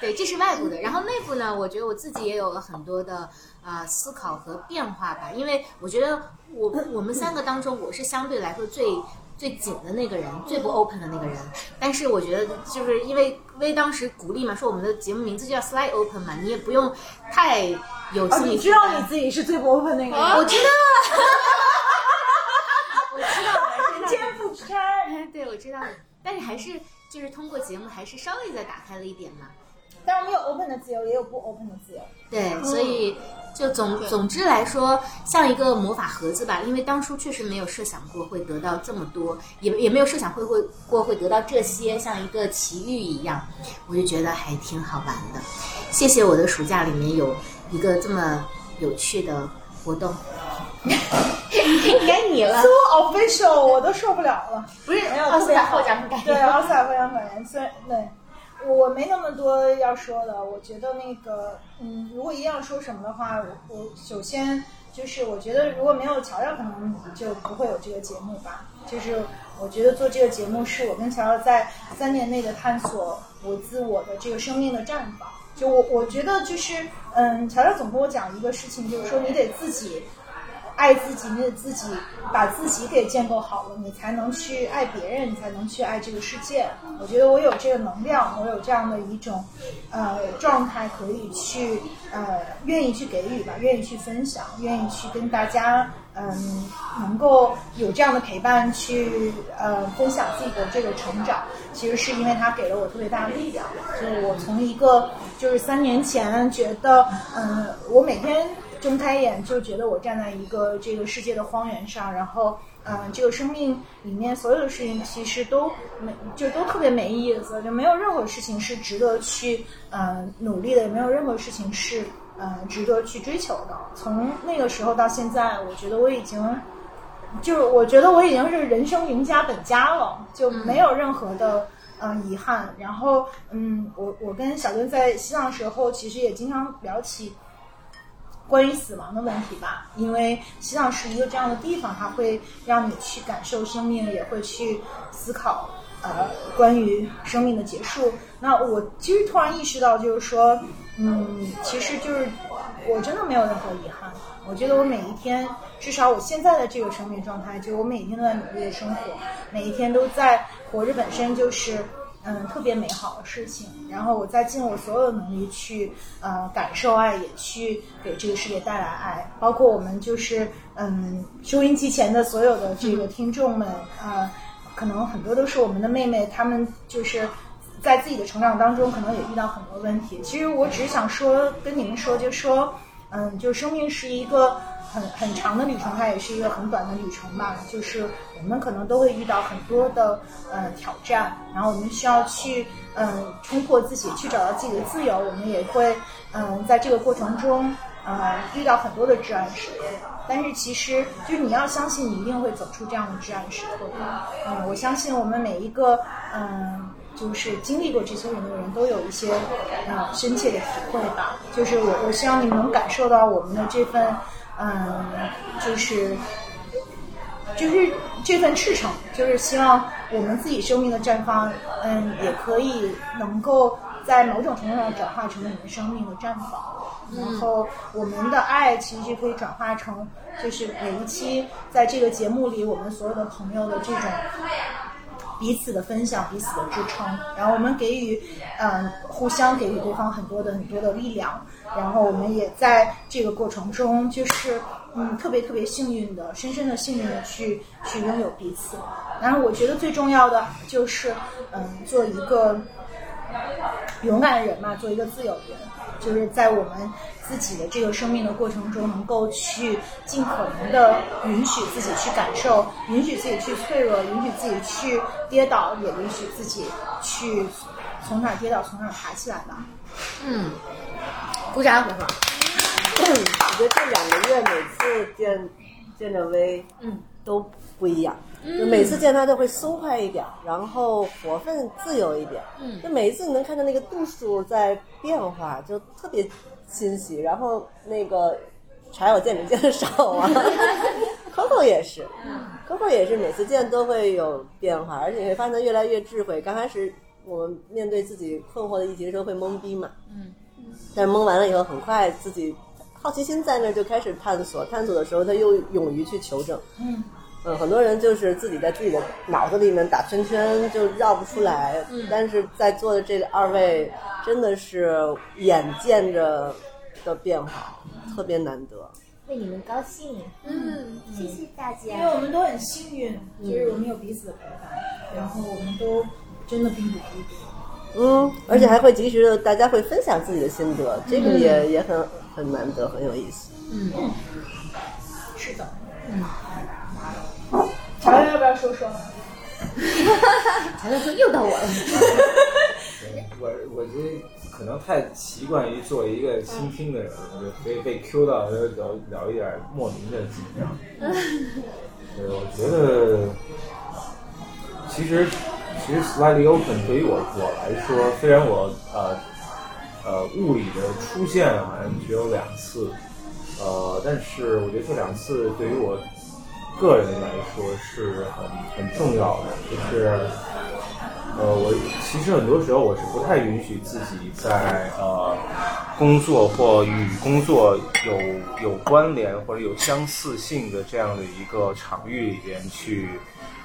对，这是外部的。然后内部呢，我觉得我自己也有了很多的啊、呃思考和变化吧。因为我觉得我 *coughs* 我们三个当中，我是相对来说最最紧的那个人，最不 open 的那个人。但是我觉得，就是因为薇当时鼓励嘛，说我们的节目名字就叫 Slide Open 嘛，你也不用太有哦，心理你知道你自己是最不 open 那个人，*laughs* 我知道，我知道，人间不拆。对，我知道，但是还是就是通过节目，还是稍微再打开了一点嘛。但是我们有 open 的自由，也有不 open 的自由。对，所以就总总之来说，像一个魔法盒子吧，因为当初确实没有设想过会得到这么多，也也没有设想会会过会得到这些，像一个奇遇一样，我就觉得还挺好玩的。谢谢我的暑假里面有一个这么有趣的活动。*laughs* 该你了 So，official，我都受不了了。不是没有奥斯卡特别好获奖感对，奥斯卡获奖感言，虽然对我没那么多要说的，我觉得那个，嗯，如果一定要说什么的话，我我首先就是我觉得如果没有乔乔，可能就不会有这个节目吧。就是我觉得做这个节目是我跟乔乔在三年内的探索我自我的这个生命的绽放。就我我觉得就是，嗯，乔乔总跟我讲一个事情，就是说你得自己。爱自己，你得自己把自己给建构好了，你才能去爱别人，你才能去爱这个世界。我觉得我有这个能量，我有这样的一种呃状态，可以去呃愿意去给予吧，愿意去分享，愿意去跟大家嗯能够有这样的陪伴去呃分享自己的这个成长。其实是因为他给了我特别大的力量，就是我从一个就是三年前觉得嗯我每天。睁开眼就觉得我站在一个这个世界的荒原上，然后，嗯、这个生命里面所有的事情其实都没，就都特别没意思，就没有任何事情是值得去，呃，努力的，也没有任何事情是，呃，值得去追求的。从那个时候到现在，我觉得我已经，就是我觉得我已经是人生赢家本家了，就没有任何的。呃，遗憾。然后，嗯，我我跟小墩在西藏的时候，其实也经常聊起关于死亡的问题吧，因为西藏是一个这样的地方，它会让你去感受生命，也会去思考呃关于生命的结束。那我其实突然意识到，就是说，嗯，其实就是我真的没有任何遗憾。我觉得我每一天，至少我现在的这个生命状态，就我每天都在努力的生活，每一天都在活着，本身就是。嗯，特别美好的事情。然后我再尽我所有的能力去呃感受爱，也去给这个世界带来爱。包括我们就是嗯收音机前的所有的这个听众们，呃，可能很多都是我们的妹妹，她们就是在自己的成长当中，可能也遇到很多问题。其实我只是想说，跟你们说，就说嗯，就生命是一个。很很长的旅程，它也是一个很短的旅程吧。就是我们可能都会遇到很多的呃挑战，然后我们需要去嗯、冲破自己，去找到自己的自由。我们也会嗯、在这个过程中呃遇到很多的至暗时刻。但是其实就是你要相信，你一定会走出这样的至暗时刻。嗯，我相信我们每一个嗯。就是经历过这些人的人都有一些呃深切的体会吧。就是我我希望你们能感受到我们的这份。嗯，就是就是这份赤诚，就是希望我们自己生命的绽放，嗯，也可以能够在某种程度上转化成你们生命的绽放。然后我们的爱其实就可以转化成，就是每一期在这个节目里，我们所有的朋友的这种。彼此的分享，彼此的支撑，然后我们给予，嗯、呃，互相给予对方很多的很多的力量，然后我们也在这个过程中，就是嗯，特别特别幸运的，深深的幸运的去去拥有彼此。然后我觉得最重要的就是，嗯，做一个勇敢的人嘛，做一个自由的人，就是在我们自己的这个生命的过程中，能够去尽可能的允许自己去感受，允许自己去脆弱，允许自己去跌倒，也允许自己去从哪跌倒从哪爬起来吧。嗯，鼓掌，很好。我觉得这两个月每次见见着薇，嗯，都不一样。就每次见他都会松快一点，然后活分自由一点。嗯就每一次你能看到那个度数在变化，就特别欣喜。然后那个柴我见你见的少啊，*laughs* Coco 也是，Coco 也是每次见都会有变化，而且你会发现他越来越智慧。刚开始我们面对自己困惑的议题的时候会懵逼嘛，嗯，但是蒙完了以后，很快自己好奇心在那儿就开始探索，探索的时候他又勇于去求证。嗯嗯，很多人就是自己在自己的脑子里面打圈圈，就绕不出来。嗯但是在座的这二位真的是眼见着的变化，特别难得。为你们高兴，嗯，谢谢大家因为。我们都很幸运，就是我们有彼此的陪伴，然后我们都真的并不孤独。嗯，而且还会及时的，大家会分享自己的心得，这个也、也很很难得，很有意思。嗯，是的，嗯。乔乔要不要说说？乔乔说又到我了。我我觉得可能太习惯于作为一个倾听的人了，就所以被 Q 到就聊聊一点莫名的紧张。*laughs* 对，我觉得其实其实 Slightly Open 对于我我来说，虽然我呃呃物理的出现好像只有两次，呃，但是我觉得这两次对于我个人来说是很很重要的，就是。呃，我其实很多时候我是不太允许自己在呃工作或与工作有有关联或者有相似性的这样的一个场域里边去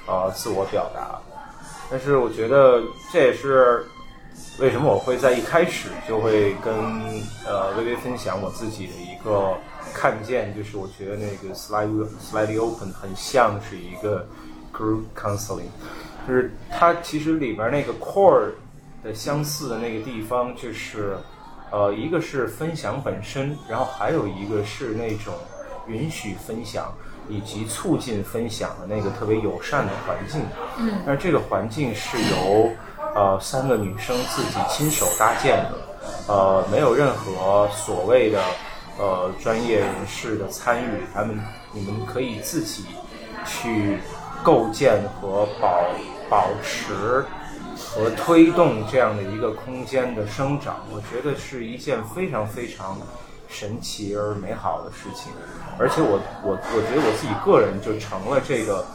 呃自我表达。但是我觉得这也是为什么我会在一开始就会跟呃微微分享我自己的一个看见，就是我觉得那个 slightly slightly open 很像是一个 group counseling。就是它其实里边那个 core 的相似的那个地方，就是呃，一个是分享本身，然后还有一个是那种允许分享以及促进分享的那个特别友善的环境。嗯，那这个环境是由呃三个女生自己亲手搭建的，呃，没有任何所谓的呃专业人士的参与，他们你们可以自己去构建和保保持和推动这样的一个空间的生长，我觉得是一件非常非常神奇而美好的事情。而且我我我觉得我自己个人就成了这个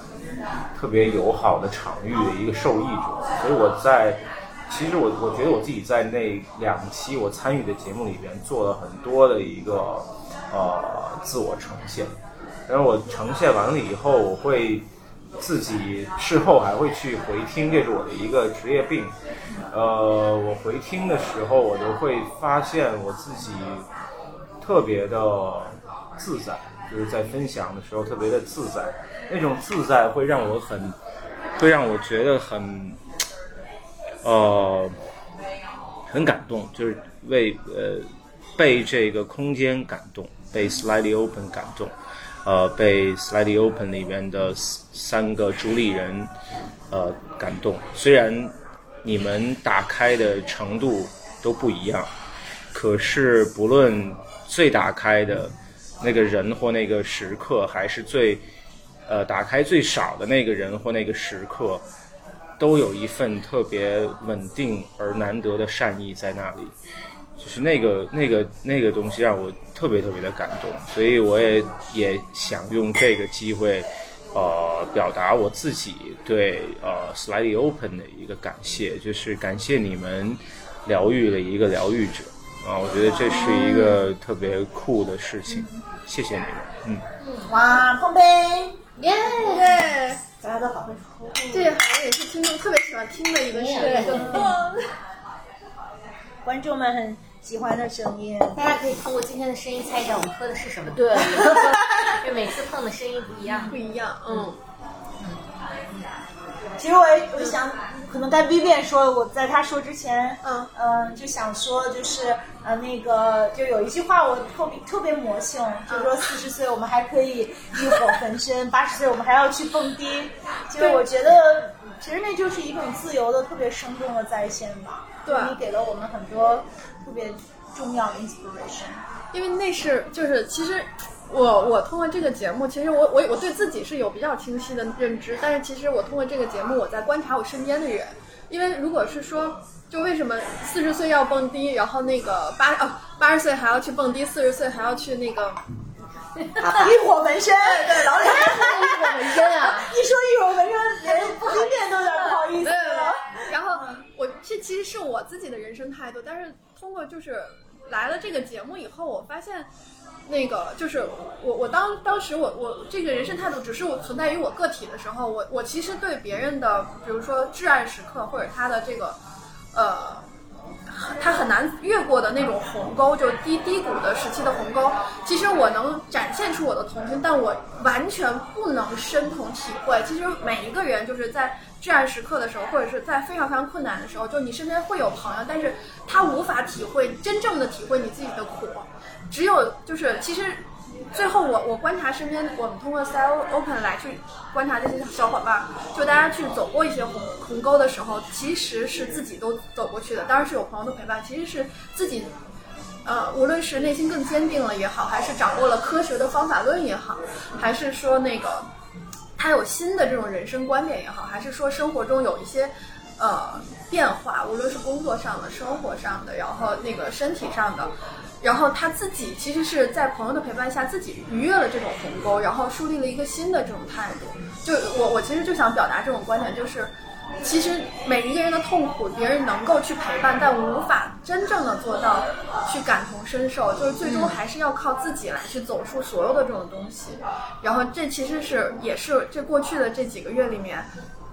特别友好的场域的一个受益者，所以我在其实我我觉得我自己在那两期我参与的节目里边做了很多的一个呃自我呈现，然后我呈现完了以后，我会自己事后还会去回听，这是我的一个职业病。呃，我回听的时候，我就会发现我自己特别的自在，就是在分享的时候特别的自在，那种自在会让我很，会让我觉得很，呃，很感动，就是为呃被这个空间感动，被 Slightly Open 感动。呃，被 Slightly Open 里面的三个主理人呃感动。虽然你们打开的程度都不一样，可是不论最打开的那个人或那个时刻，还是最呃打开最少的那个人或那个时刻，都有一份特别稳定而难得的善意在那里。就是那个那个那个东西让我特别特别的感动，所以我也也想用这个机会，呃，表达我自己对呃 Slightly Open 的一个感谢，就是感谢你们疗愈了一个疗愈者啊，我觉得这是一个特别酷的事情，谢谢你们，嗯。哇，碰杯！耶！对大家都好会说。这好像也是听众特别喜欢听的一个声音。*laughs* 观众们很喜欢的声音。大家可以通过今天的声音猜一下我们喝的是什么。对，*laughs* 因为每次碰的声音不一样不。一样，嗯，其实我也我想，可能该 Vivian 说，我在他说之前，嗯嗯、就想说，就是呃，那个就有一句话我特别特别魔性，就是说 *laughs* 四十岁我们还可以浴火焚身，八十岁我们还要去蹦迪。*laughs* 就是我觉得，其实那就是一种自由的、特别生动的再现吧。对你给了我们很多特别重要的 inspiration。因为那是就是其实我我通过这个节目，其实我我我对自己是有比较清晰的认知，但是其实我通过这个节目，我在观察我身边的人，因为如果是说，就为什么四十岁要蹦迪，然后那个八哦八十岁还要去蹦迪，四十岁还要去那个，*laughs* 一火纹身，对，老李，一火纹身啊！*laughs* 一说一火纹身，连 *laughs* 听见都有点不好意思了。然后我这其实是我自己的人生态度，但是通过就是来了这个节目以后，我发现。那个就是我，我当当时我我这个人生态度只是我存在于我个体的时候，我我其实对别人的，比如说至暗时刻或者他的这个，呃，他很难越过的那种鸿沟，就低低谷的时期的鸿沟。其实我能展现出我的同情，但我完全不能深同体会。其实每一个人就是在至暗时刻的时候，或者是在非常非常困难的时候，就你身边会有朋友，但是他无法体会真正的体会你自己的苦。只有就是其实。最后我，我观察身边，我们通过 Style Open 来去观察这些小伙伴，就大家去走过一些鸿鸿沟的时候，其实是自己都走过去的，当然是有朋友的陪伴，其实是自己，呃，无论是内心更坚定了也好，还是掌握了科学的方法论也好，还是说那个他有新的这种人生观点也好，还是说生活中有一些呃变化，无论是工作上的、生活上的，然后那个身体上的。然后他自己其实是在朋友的陪伴下，自己逾越了这种鸿沟，然后树立了一个新的这种态度。就我我其实就想表达这种观点，就是其实每一个人的痛苦，别人能够去陪伴，但无法真正的做到去感同身受，就是最终还是要靠自己来去走出所有的这种东西。然后这其实是也是这过去的这几个月里面，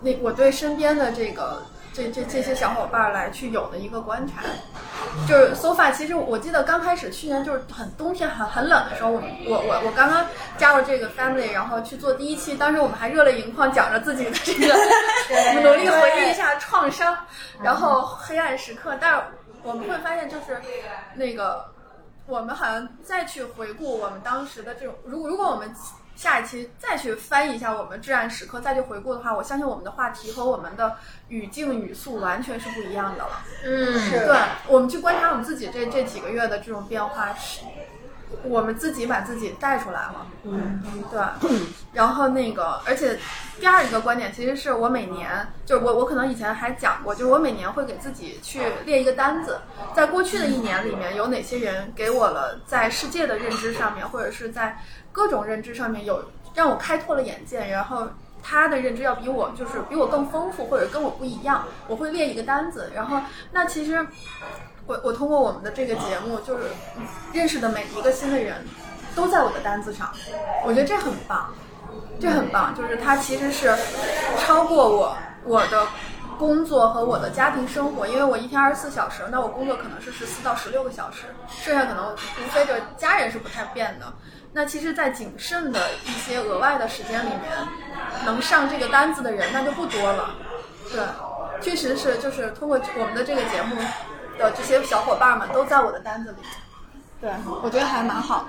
那我对身边的这个。这这这些小伙伴来去有的一个观察，就是 SoFa。其实我记得刚开始去年就是很冬天很很冷的时候，我我我我刚刚加入这个 family，然后去做第一期，当时我们还热泪盈眶，讲着自己的这个，我们努力回忆一下创伤，然后黑暗时刻。但是我们会发现，就是那个我们好像再去回顾我们当时的这种，如果如果我们。下一期再去翻译一下我们至暗时刻，再去回顾的话，我相信我们的话题和我们的语境语速完全是不一样的了。嗯，对，我们去观察我们自己这这几个月的这种变化，是我们自己把自己带出来了。嗯，对。然后那个，而且第二一个观点，其实是我每年，就是我我可能以前还讲过，就是我每年会给自己去列一个单子，在过去的一年里面有哪些人给我了在世界的认知上面，或者是在。各种认知上面有让我开拓了眼界，然后他的认知要比我就是比我更丰富，或者跟我不一样，我会列一个单子，然后那其实我我通过我们的这个节目，就是认识的每一个新的人都在我的单子上，我觉得这很棒，这很棒，就是它其实是超过我我的工作和我的家庭生活，因为我一天二十四小时，那我工作可能是十四到十六个小时，剩下可能无非就家人是不太变的。那其实，在谨慎的一些额外的时间里面，能上这个单子的人那就不多了。对，确实是，就是通过我们的这个节目的这些小伙伴们都在我的单子里。对，我觉得还蛮好。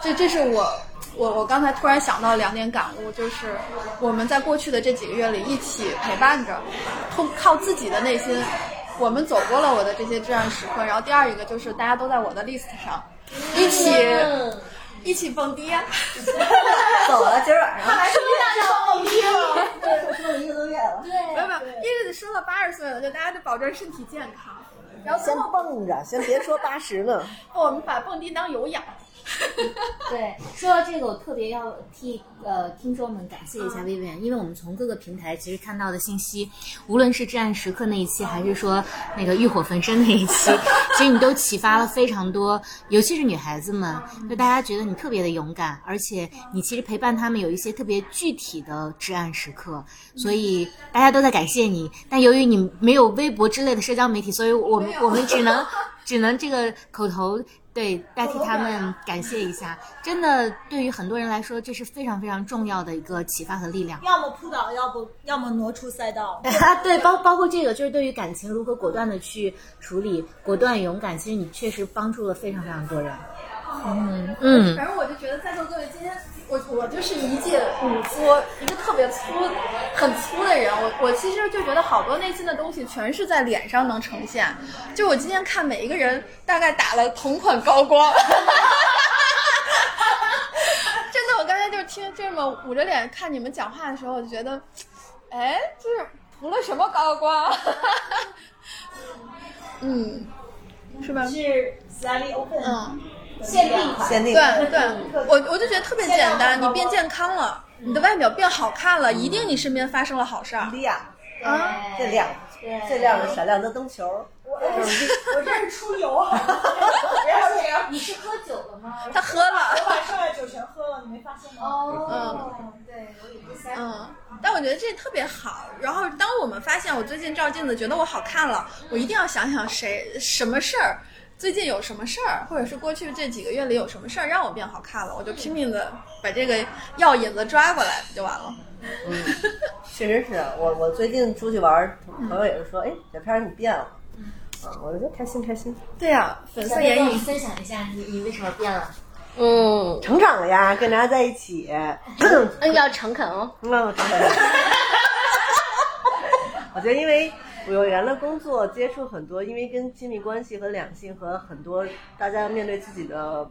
这这是我我我刚才突然想到两点感悟，就是我们在过去的这几个月里一起陪伴着，通靠自己的内心，我们走过了我的这些至暗时刻。然后第二一个就是大家都在我的 list 上，一起。一起蹦迪呀，*laughs* 走了，今儿晚上。看来是要蹦迪了。对，说了一个多月了。对，没有没有，因为说到八十岁了，就大家得保证身体健康。然后先蹦着，先别说八十了。*laughs* 我们把蹦迪当有氧。*laughs* 对，说到这个，我特别要替呃听众们感谢一下薇薇，因为我们从各个平台其实看到的信息，无论是至暗时刻那一期，还是说那个欲火焚身那一期，*laughs* 其实你都启发了非常多，尤其是女孩子们，就大家觉得你特别的勇敢，而且你其实陪伴他们有一些特别具体的至暗时刻，所以大家都在感谢你。但由于你没有微博之类的社交媒体，所以我们我们只能 *laughs* 只能这个口头。对，代替他们感谢一下，真的对于很多人来说，这是非常非常重要的一个启发和力量。要么扑倒，要不要么挪出赛道。*laughs* 对，包包括这个，就是对于感情如何果断的去处理，果断勇敢，其实你确实帮助了非常非常多人。嗯嗯，反正我就觉得在座各位今天。我我就是一介武作，一个特别粗、很粗的人。我我其实就觉得好多内心的东西全是在脸上能呈现。就我今天看每一个人，大概打了同款高光。*laughs* 真的，我刚才就听这么捂着脸看你们讲话的时候，我就觉得，哎，就是涂了什么高光？*laughs* 嗯，是吧？是 slightly open，嗯，限定款，限定对对，我我就觉得特别简单，你变健康了，你的外表变好看了，一定你身边发生了好事儿。亮，啊，最亮，最亮的闪亮的灯球。我我这是出油，不要这样。你是喝酒了吗？他喝了。我把剩下酒全喝了，你没发现吗？哦，对，我也不塞。嗯，但我觉得这特别好。然后，当我们发现我最近照镜子觉得我好看了，我一定要想想谁什么事儿，最近有什么事儿，或者是过去这几个月里有什么事儿让我变好看了，我就拼命的把这个药引子抓过来，不就完了？嗯，确实是我我最近出去玩，朋友也是说，哎，小片儿你变了。啊，我就开心开心。对呀、粉色小编跟我眼影分享一下，你你为什么变了？嗯，成长了呀，跟大家在一起。嗯，要诚恳哦。嗯，成长了。*laughs* 我觉得，因为我有原来工作接触很多，因为跟亲密关系和两性和很多大家面对自己的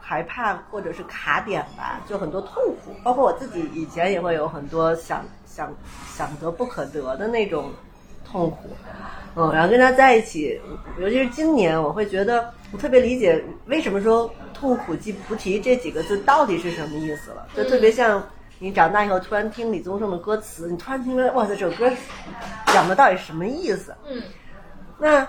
害怕或者是卡点吧，就很多痛苦。包括我自己以前也会有很多想想想得不可得的那种痛苦。嗯，然后跟他在一起，尤其是今年，我会觉得我特别理解为什么说“痛苦即菩提”这几个字到底是什么意思了。就特别像你长大以后突然听李宗盛的歌词，你突然听了，哇塞，这首歌讲的到底什么意思？嗯，那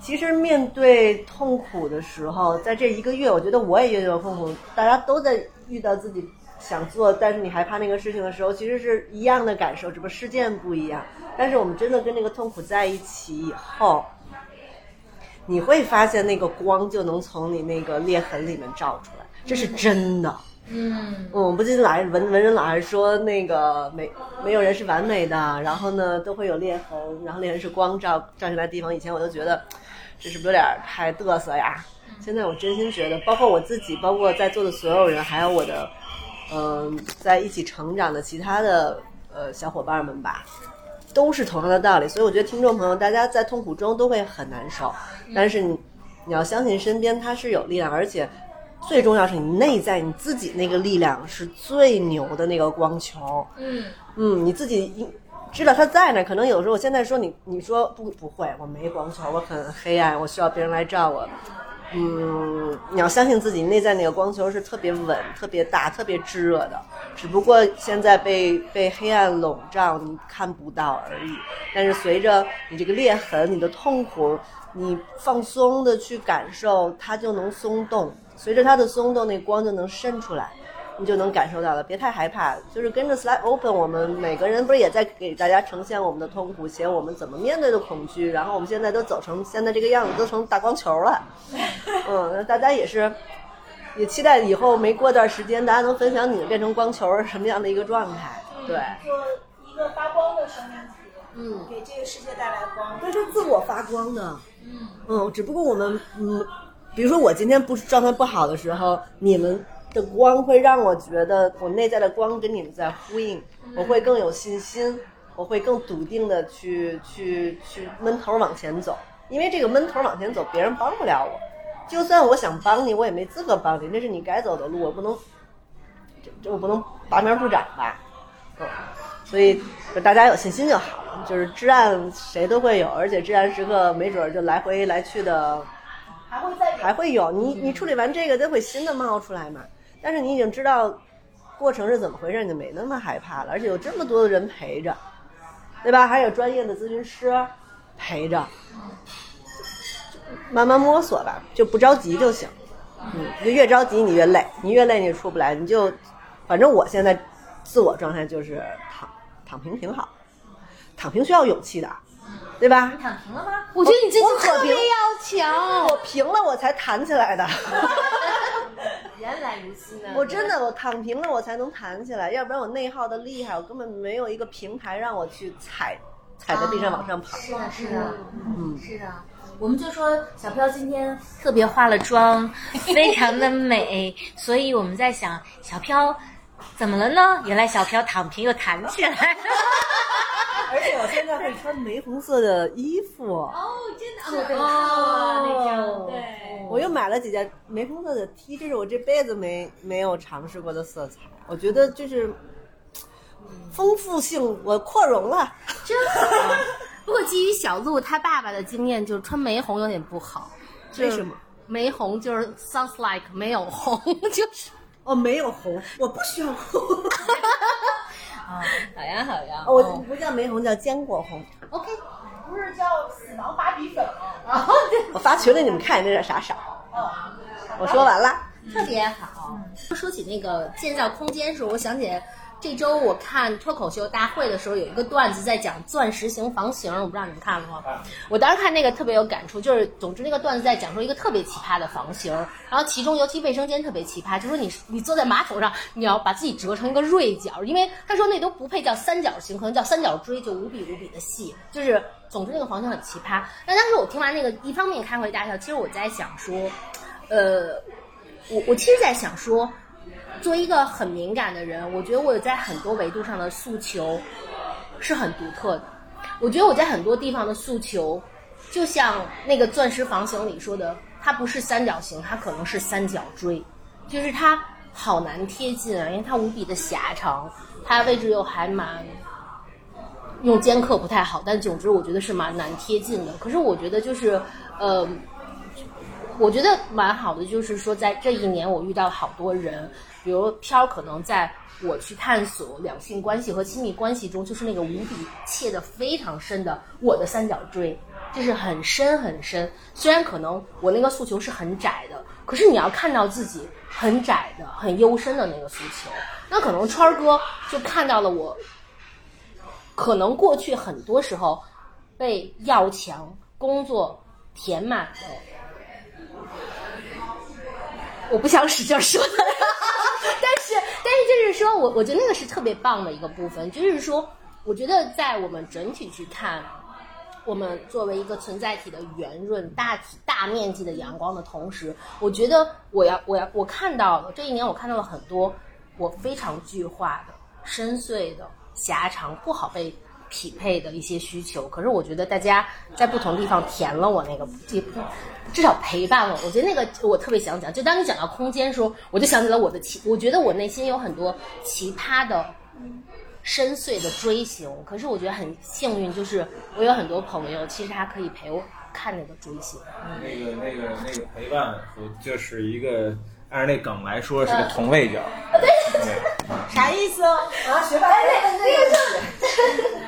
其实面对痛苦的时候，在这一个月，我觉得我也遇到痛苦，大家都在遇到自己想做，但是你害怕那个事情的时候，其实是一样的感受，只不过事件不一样。但是我们真的跟那个痛苦在一起以后，你会发现那个光就能从你那个裂痕里面照出来，这是真的。嗯，嗯，我不仅老是文文人老是说那个没没有人是完美的，然后呢都会有裂痕，然后裂痕是光照照进来的地方。以前我都觉得这是不是有点太嘚瑟呀？现在我真心觉得，包括我自己，包括在座的所有人，还有我的嗯、在一起成长的其他的呃小伙伴们吧，都是同样的道理。所以我觉得听众朋友，大家在痛苦中都会很难受，但是你你要相信身边它是有力量，而且最重要是你内在你自己那个力量是最牛的那个光球。嗯，嗯，你自己知道它在那，可能有时候我现在说你，你说不不会，我没光球，我很黑暗，我需要别人来照我。嗯，你要相信自己内在那个光球是特别稳、特别大、特别炙热的，只不过现在被被黑暗笼罩，你看不到而已。但是随着你这个裂痕、你的痛苦，你放松的去感受，它就能松动。随着它的松动，那光就能伸出来。你就能感受到了，别太害怕，就是跟着 Slide Open，我们每个人不是也在给大家呈现我们的痛苦，写我们怎么面对的恐惧，然后我们现在都走成现在这个样子，都成大光球了，*laughs* 嗯，那大家也是，也期待以后没过段时间，大家能分享你们变成光球是什么样的一个状态，对，做一个发光的生命体，嗯，给这个世界带来光。这是自我发光的，嗯。嗯，只不过我们嗯，比如说我今天不状态不好的时候，你们。的光会让我觉得我内在的光跟你们在呼应，我会更有信心，我会更笃定的去去去闷头往前走。因为这个闷头往前走，别人帮不了我。就算我想帮你，我也没资格帮你，那是你该走的路，我不能，这这我不能拔苗助长吧？嗯，所以就大家有信心就好。就是至暗谁都会有，而且至暗时刻没准就来回来去的，还会再还会有。你你处理完这个，就会新的冒出来嘛。但是你已经知道过程是怎么回事，你就没那么害怕了。而且有这么多的人陪着，对吧？还有专业的咨询师陪着，慢慢摸索吧，就不着急就行。嗯，就越着急你越累，你越累你出不来，你就反正我现在自我状态就是躺躺平挺好，躺平需要勇气的，对吧？你躺平了吗？我觉得你最近我可平特别要强。我平了我才弹起来的。*laughs* 原来如此呢。我真的，我躺平了，我才能弹起来，要不然我内耗的厉害，我根本没有一个平台让我去踩，踩在地上往上跑。是的，是的，嗯，是的。我们就说小飘今天特别化了妆，非常的美，所以我们在想小飘怎么了呢？原来小飘躺平又弹起来了。而且我现在会穿玫红色的衣服。哦，真的，哦，那张，对。我又买了几件玫红色的 T，这是我这辈子没没有尝试过的色彩。我觉得就是丰富性，我扩容了。*laughs* 真好。不过基于小鹿他爸爸的经验，就是穿玫红有点不好。为什么？玫红就是 sounds like 没有红，*laughs* 就是哦，没有红，我不需要红。*laughs* *laughs* 啊，好呀好呀，我哦不叫玫红，叫坚果红。OK。不是叫死亡芭比粉吗？*laughs* 我发群里你们看这点傻傻。我说完了。特别好。说起那个建造空间时候，我想起这周我看脱口秀大会的时候，有一个段子在讲钻石型房型，我不知道你们看了吗？我当时看那个特别有感触，就是总之那个段子在讲说一个特别奇葩的房型，然后其中尤其卫生间特别奇葩，就说你你坐在马桶上，你要把自己折成一个锐角，因为他说那都不配叫三角形，可能叫三角锥，就无比无比的细，就是总之那个房型很奇葩。那当时我听完那个，一方面开怀大笑，其实我在想说，呃。我我其实在想说，作为一个很敏感的人，我觉得我在很多维度上的诉求是很独特的。我觉得我在很多地方的诉求，就像那个钻石房型里说的，它不是三角形，它可能是三角锥，就是它好难贴近啊，因为它无比的狭长，它位置又还蛮。用尖刻不太好，但总之我觉得是蛮难贴近的。可是我觉得就是，呃，我觉得蛮好的，就是说在这一年我遇到好多人，比如飘可能在我去探索两性关系和亲密关系中，就是那个无比切的非常深的我的三角锥，就是很深很深。虽然可能我那个诉求是很窄的，可是你要看到自己很窄的、很幽深的那个诉求，那可能川儿哥就看到了我。可能过去很多时候被要强工作填满的，我不想使劲说的，但是就是说我我觉得那个是特别棒的一个部分，就是说我觉得在我们整体去看。我们作为一个存在体的圆润、大体、大面积的阳光的同时，我觉得我要我要我看到了这一年，我看到了很多我非常具化的、深邃的。狭长不好被匹配的一些需求，可是我觉得大家在不同地方填了我那个，至少陪伴了。我觉得那个我特别想讲，就当你讲到空间的时候，我就想起了我的奇，我觉得我内心有很多奇葩的、深邃的追星。可是我觉得很幸运，就是我有很多朋友，其实他可以陪我看那个追星。那个那个那个陪伴，就是一个按照那梗来说是个同位角。对。啥意思哦啊？学霸那个那个，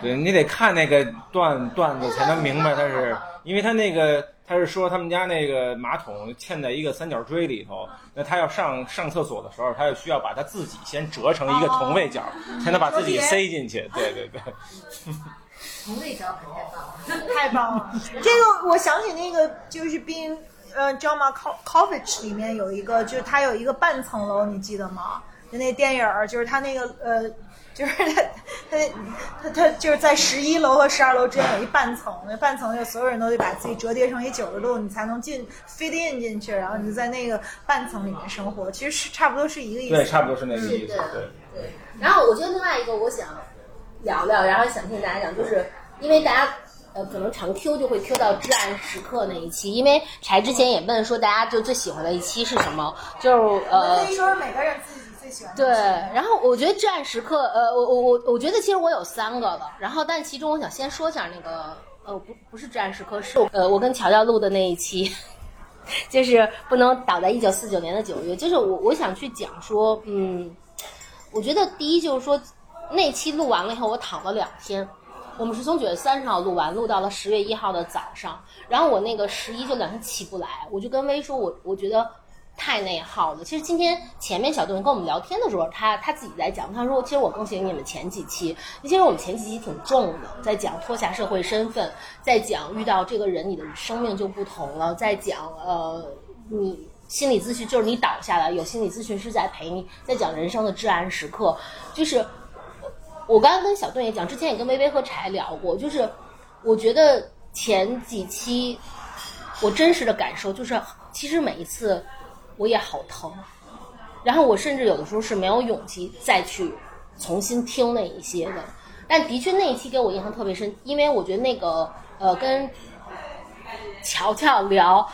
对你得看那个段段子才能明白他是，因为他那个他是说他们家那个马桶嵌在一个三角锥里头，那他要上上厕所的时候，他就需要把他自己先折成一个同位角，才能把自己塞进去。对对对。同位角可太棒了，太棒了！这个我想起那个就是冰。呃，John Malkovich 里面有一个，就是他有一个半层楼，你记得吗？就那电影儿，就是他那个呃，就是他他他他就是在十一楼和十二楼之间有一半层，那半层就所有人都得把自己折叠成一九十度，你才能进 fit in 进去，然后你就在那个半层里面生活，其实是差不多是一个意思。对，差不多是那个意思。对对。然后我觉得另外一个我想聊聊，然后想听大家讲，就是因为大家。呃，可能常 Q 就会 Q 到至暗时刻那一期，因为柴之前也问说大家就最喜欢的一期是什么，就是呃，可以说是每个人自喜欢的。对，然后我觉得至暗时刻，呃，我我我我觉得其实我有三个了，然后但其中我想先说一下那个，呃，不不是至暗时刻，是呃我跟乔乔录的那一期，*laughs* 就是不能倒在一九四九年的九月，就是我我想去讲说，嗯，我觉得第一就是说那期录完了以后，我躺了两天。我们是从九月三十号录完，录到了十月一号的早上。然后我那个十一就两天起不来，我就跟薇说，我我觉得太内耗了。其实今天前面小东跟我们聊天的时候，他他自己在讲，他说其实我更喜欢你们前几期，其实我们前几期挺重的，在讲脱下社会身份，在讲遇到这个人你的生命就不同了，在讲呃你心理咨询就是你倒下来有心理咨询师在陪你，在讲人生的至暗时刻，就是。我刚刚跟小盾也讲，之前也跟微微和柴聊过，就是我觉得前几期我真实的感受就是，其实每一次我也好疼，然后我甚至有的时候是没有勇气再去重新听那一些的。但的确那一期给我印象特别深，因为我觉得那个呃跟乔乔聊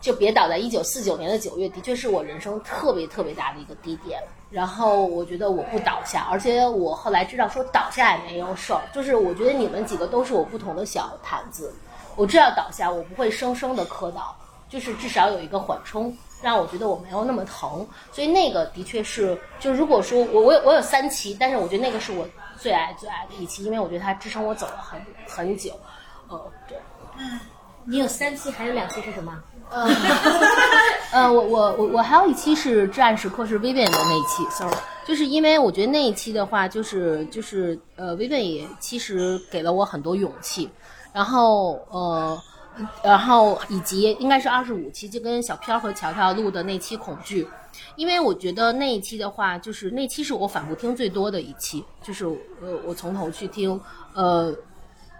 就别倒在一九四九年的九月，的确是我人生特别特别大的一个低点。然后我觉得我不倒下，而且我后来知道说倒下也没有事儿，就是我觉得你们几个都是我不同的小毯子，我知道倒下我不会生生的磕倒，就是至少有一个缓冲，让我觉得我没有那么疼。所以那个的确是，就如果说我我有我有三期，但是我觉得那个是我最爱最爱的一期，因为我觉得它支撑我走了很很久。呃，对。你有三期，还有两期是什么？呃，*laughs* 呃，我我我我还有一期是至暗时刻是 Vivian 的那一期，sorry，就是因为我觉得那一期的话，就是就是呃，Vivian 也其实给了我很多勇气，然后呃，然后以及应该是二十五期，就跟小飘和乔乔录的那期恐惧，因为我觉得那一期的话，就是那期是我反复听最多的一期，就是呃，我从头去听，呃，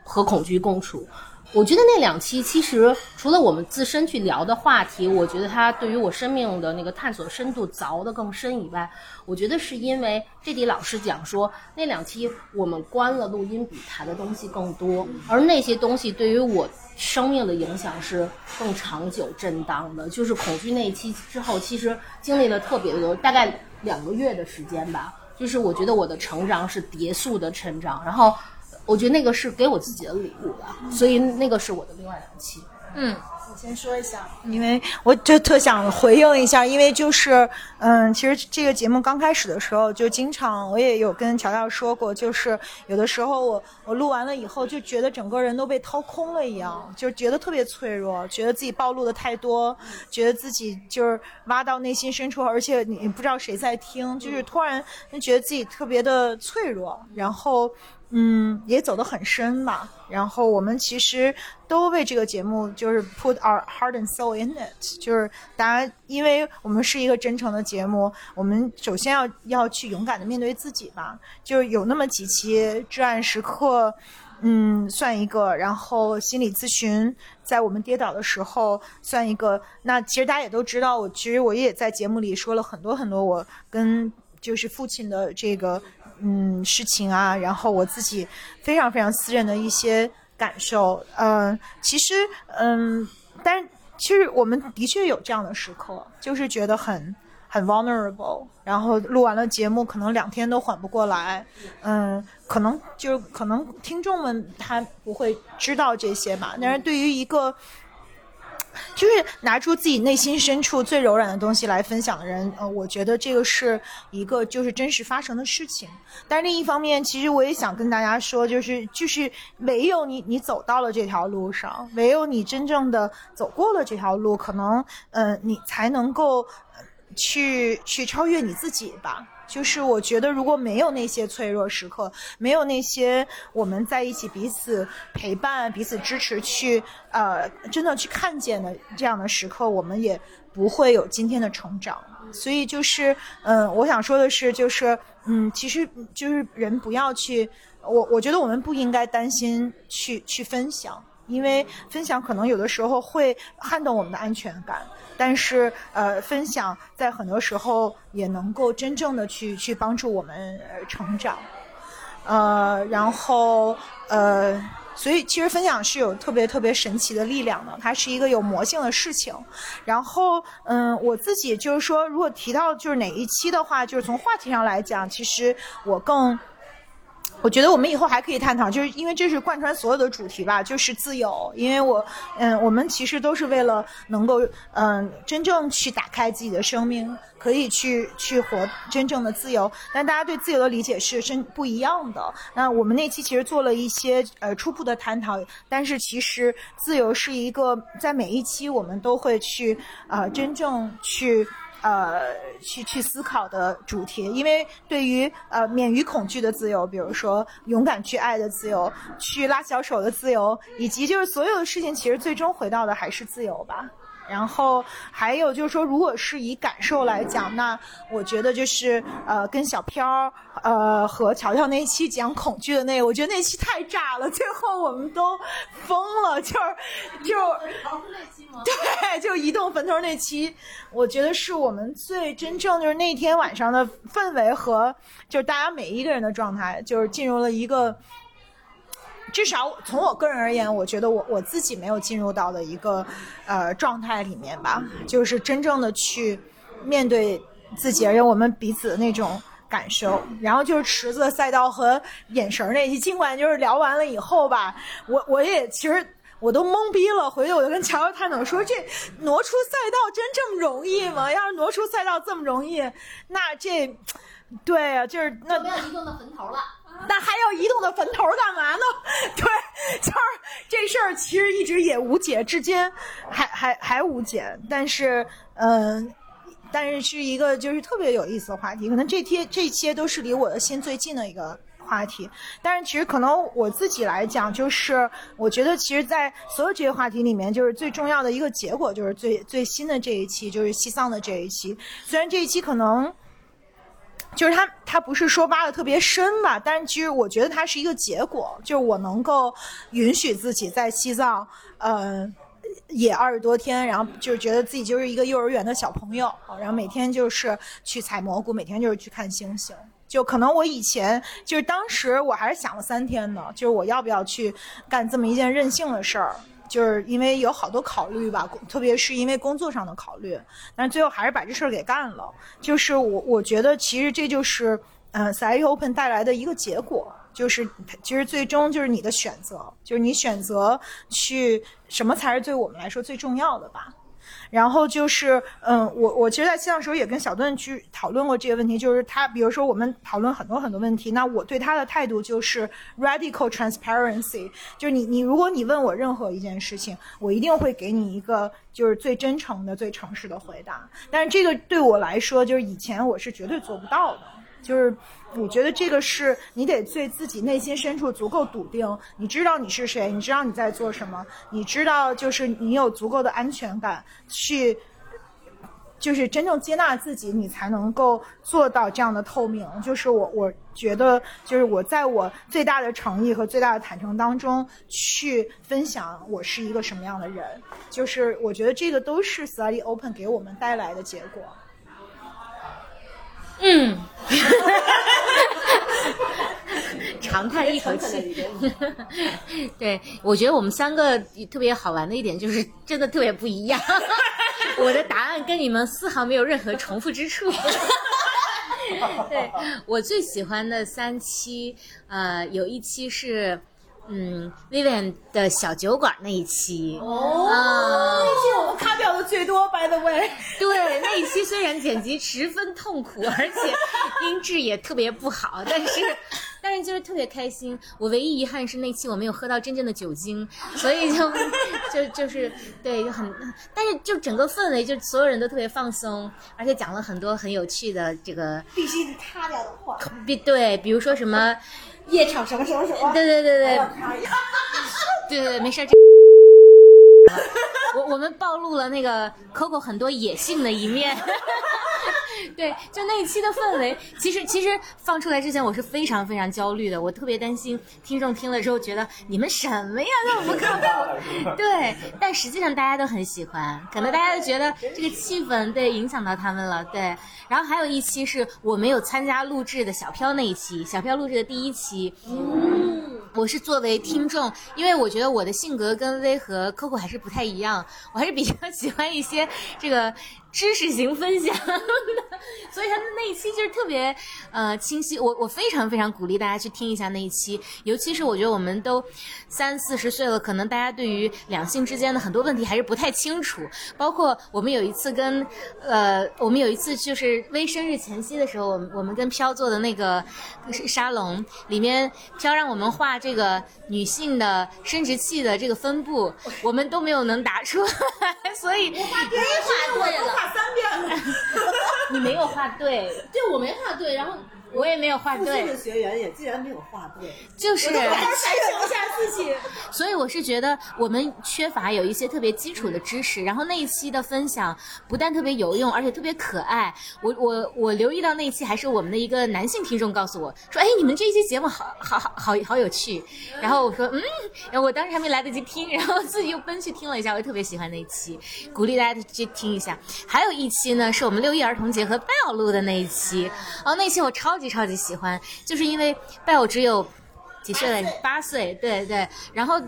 和恐惧共处。我觉得那两期其实除了我们自身去聊的话题，我觉得它对于我生命的那个探索深度凿得更深以外，我觉得是因为这迪老师讲说那两期我们关了录音比谈的东西更多，而那些东西对于我生命的影响是更长久震荡的。就是恐惧那一期之后，其实经历了特别多，大概两个月的时间吧。就是我觉得我的成长是叠速的成长，然后。我觉得那个是给我自己的礼物吧，所以那个是我的另外两期。嗯，我先说一下，因为我就特想回应一下，因为就是，嗯，其实这个节目刚开始的时候，就经常我也有跟乔乔说过，就是有的时候我我录完了以后，就觉得整个人都被掏空了一样，就觉得特别脆弱，觉得自己暴露的太多，觉得自己就是挖到内心深处，而且你不知道谁在听，就是突然就觉得自己特别的脆弱，然后。嗯，也走得很深吧。然后我们其实都为这个节目就是 put our heart and soul in it，就是大家，因为我们是一个真诚的节目，我们首先要要去勇敢的面对自己吧。就是有那么几期至暗时刻，嗯，算一个。然后心理咨询，在我们跌倒的时候算一个。那其实大家也都知道，我其实我也在节目里说了很多很多我跟就是父亲的这个。嗯，事情啊，然后我自己非常非常私人的一些感受，嗯，其实，嗯，但其实我们的确有这样的时刻，就是觉得很很 vulnerable，然后录完了节目，可能两天都缓不过来，嗯，可能就可能听众们他不会知道这些吧，但是对于一个。就是拿出自己内心深处最柔软的东西来分享的人，呃，我觉得这个是一个就是真实发生的事情。但是另一方面，其实我也想跟大家说，就是就是唯有你你走到了这条路上，唯有你真正的走过了这条路，可能呃你才能够去去超越你自己吧。就是我觉得，如果没有那些脆弱时刻，没有那些我们在一起彼此陪伴、彼此支持，去呃真的去看见的这样的时刻，我们也不会有今天的成长。所以就是，嗯，我想说的是，就是嗯，其实就是人不要去，我我觉得我们不应该担心去去分享，因为分享可能有的时候会撼动我们的安全感。但是，呃，分享在很多时候也能够真正的去去帮助我们成长，呃，然后呃，所以其实分享是有特别特别神奇的力量的，它是一个有魔性的事情。然后，嗯，我自己就是说，如果提到就是哪一期的话，就是从话题上来讲，其实我更。我觉得我们以后还可以探讨，就是因为这是贯穿所有的主题吧，就是自由。因为我，嗯，我们其实都是为了能够，嗯，真正去打开自己的生命，可以去去活真正的自由。但大家对自由的理解是真不一样的。那我们那期其实做了一些呃初步的探讨，但是其实自由是一个在每一期我们都会去啊真正去。呃，去去思考的主题，因为对于呃免于恐惧的自由，比如说勇敢去爱的自由，去拉小手的自由，以及就是所有的事情，其实最终回到的还是自由吧。然后还有就是说，如果是以感受来讲，那我觉得就是呃，跟小飘呃和乔乔那一期讲恐惧的那个，我觉得那期太炸了，最后我们都疯了，就是 *laughs* 就对，*laughs* 就移动坟头那期，我觉得是我们最真正就是那天晚上的氛围和就是大家每一个人的状态，就是进入了一个。至少从我个人而言，我觉得我我自己没有进入到的一个呃状态里面吧，就是真正的去面对自己，而且我们彼此的那种感受。然后就是池子赛道和眼神那期，尽管就是聊完了以后吧，我我也其实。我都懵逼了，回去我就跟乔乔探讨说：“这挪出赛道真这么容易吗？要是挪出赛道这么容易，那这，对啊，就是那没有移动的坟头了。那还要移动的坟头干嘛呢？*laughs* 对，就是这事儿其实一直也无解，至今还还还无解。但是，嗯、但是是一个就是特别有意思的话题，可能这些这些都是离我的心最近的一个话题。但是其实可能我自己来讲，就是我觉得其实，在所有这些话题里面，就是最重要的一个结果，就是最最新的这一期，就是西藏的这一期。虽然这一期可能。就是他，他不是说挖的特别深吧，但是其实我觉得它是一个结果，就是我能够允许自己在西藏，呃，也二十多天，然后就是觉得自己就是一个幼儿园的小朋友，然后每天就是去采蘑菇，每天就是去看星星。就可能我以前就是当时我还是想了三天呢，就是我要不要去干这么一件任性的事儿。就是因为有好多考虑吧，特别是因为工作上的考虑，但是最后还是把这事儿给干了。就是我我觉得其实这就是嗯 s i Open 带来的一个结果，就是其实最终就是你的选择，就是你选择去什么才是对我们来说最重要的吧。然后就是，嗯，我我其实，在西藏的时候也跟小段去讨论过这个问题，就是他，比如说我们讨论很多很多问题，那我对他的态度就是 radical transparency，就是你你如果你问我任何一件事情，我一定会给你一个就是最真诚的、最诚实的回答。但是这个对我来说，就是以前我是绝对做不到的。就是我觉得这个是你得对自己内心深处足够笃定，你知道你是谁，你知道你在做什么，你知道就是你有足够的安全感去，就是真正接纳自己，你才能够做到这样的透明。就是我我觉得，就是我在我最大的诚意和最大的坦诚当中去分享我是一个什么样的人。就是我觉得这个都是 Study Open 给我们带来的结果。嗯，*laughs* 长叹一口气。*laughs* 对，我觉得我们三个特别好玩的一点就是真的特别不一样。*laughs* 我的答案跟你们丝毫没有任何重复之处。对我最喜欢的三期，呃，有一期是。嗯，Vivian 的小酒馆那一期哦，啊、那期我们卡掉的最多，by the way。*laughs* 对，那一期虽然剪辑十分痛苦，而且音质也特别不好，但是 *laughs* 但是就是特别开心。我唯一遗憾是那期我没有喝到真正的酒精，所以就 *laughs* 就就是对就很，但是就整个氛围就所有人都特别放松，而且讲了很多很有趣的这个必须得卡掉的话，必对，比如说什么，夜场什么什么什么，对对对对。对对对，没事儿。这我我们暴露了那个 Coco 很多野性的一面。*laughs* 对，就那一期的氛围，其实其实放出来之前，我是非常非常焦虑的，我特别担心听众听了之后觉得你们什么呀，那么不靠谱。*laughs* 对，但实际上大家都很喜欢，可能大家都觉得这个气氛对影响到他们了。对，然后还有一期是我没有参加录制的小飘那一期，小飘录制的第一期。我是作为听众，因为我觉得我的性格跟薇和 Coco 还是不太一样，我还是比较 *laughs* 喜欢一些这个知识型分享的，所以他的那一期就是特别呃清晰。我我非常非常鼓励大家去听一下那一期，尤其是我觉得我们都三四十岁了，可能大家对于两性之间的很多问题还是不太清楚。包括我们有一次跟呃，我们有一次就是微生日前夕的时候，我们我们跟飘做的那个沙龙里面，飘让我们画这个女性的生殖器的这个分布，我们都没有能答出来，所以我画对了，卡三遍了。*laughs* 你没有画对，对我没画对，然后我也没有画复兴的对，学员也竟然没有画对，就是。反省一下自己。*laughs* 所以我是觉得我们缺乏有一些特别基础的知识，然后那一期的分享不但特别有用，而且特别可爱。我我我留意到那一期还是我们的一个男性听众告诉我说：“哎，你们这一期节目好好好好好有趣。”然后我说：“嗯。”然后我当时还没来得及听，然后自己又奔去听了一下，我特别喜欢那一期，鼓励大家去听一下。还有一期呢，是我们六一儿童节和 Bell 录的那一期，哦，那一期我超级超级喜欢，就是因为 Bell 只有。几岁了？八岁，对对。然后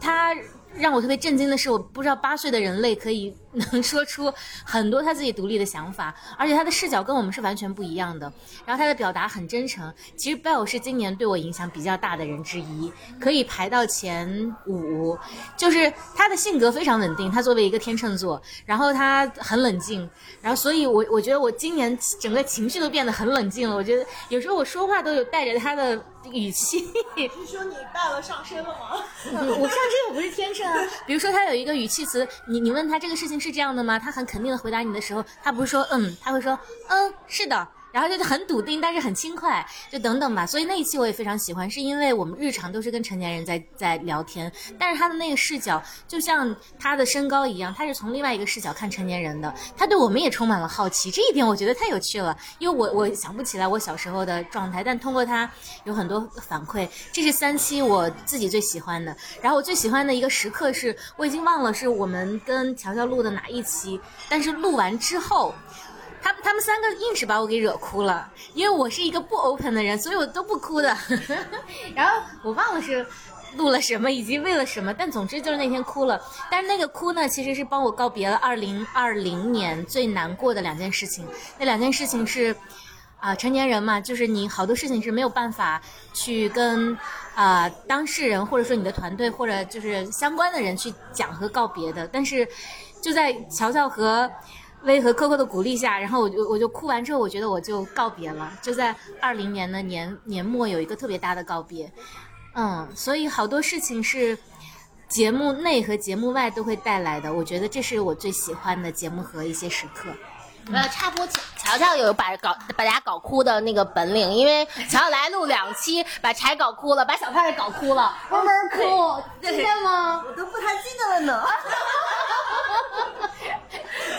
他让我特别震惊的是，我不知道八岁的人类可以能说出很多他自己独立的想法，而且他的视角跟我们是完全不一样的。然后他的表达很真诚。其实 Bell 是今年对我影响比较大的人之一，可以排到前五。就是他的性格非常稳定，他作为一个天秤座，然后他很冷静，然后所以我我觉得我今年整个情绪都变得很冷静了。我觉得有时候我说话都有带着他的语气。*laughs* 是说你拜了上身了吗？我上身我不是天秤啊。比如说他有一个语气词，你你问他这个事情是这样的吗？他很肯定的回答你的时候，他不是说嗯，他会说嗯，是的。然后就是很笃定，但是很轻快，就等等吧。所以那一期我也非常喜欢，是因为我们日常都是跟成年人在在聊天，但是他的那个视角就像他的身高一样，他是从另外一个视角看成年人的。他对我们也充满了好奇，这一点我觉得太有趣了。因为我我想不起来我小时候的状态，但通过他有很多反馈，这是三期我自己最喜欢的。然后我最喜欢的一个时刻是，我已经忘了是我们跟乔乔录的哪一期，但是录完之后。他他们三个硬是把我给惹哭了，因为我是一个不 open 的人，所以我都不哭的。*laughs* 然后我忘了是录了什么，以及为了什么，但总之就是那天哭了。但是那个哭呢，其实是帮我告别了2020年最难过的两件事情。那两件事情是，啊，成年人嘛，就是你好多事情是没有办法去跟啊当事人或者说你的团队或者就是相关的人去讲和告别的。但是就在乔乔和。薇和 Coco 的鼓励下，然后我就我就哭完之后，我觉得我就告别了，就在二零年的年年末有一个特别大的告别，嗯，所以好多事情是节目内和节目外都会带来的，我觉得这是我最喜欢的节目和一些时刻。我要插播，乔乔有把搞把大家搞哭的那个本领，因为乔乔来录两期，把柴搞哭了，把小胖也搞哭了，嗡嗡哭，记得吗？我都不太记得了呢。*laughs*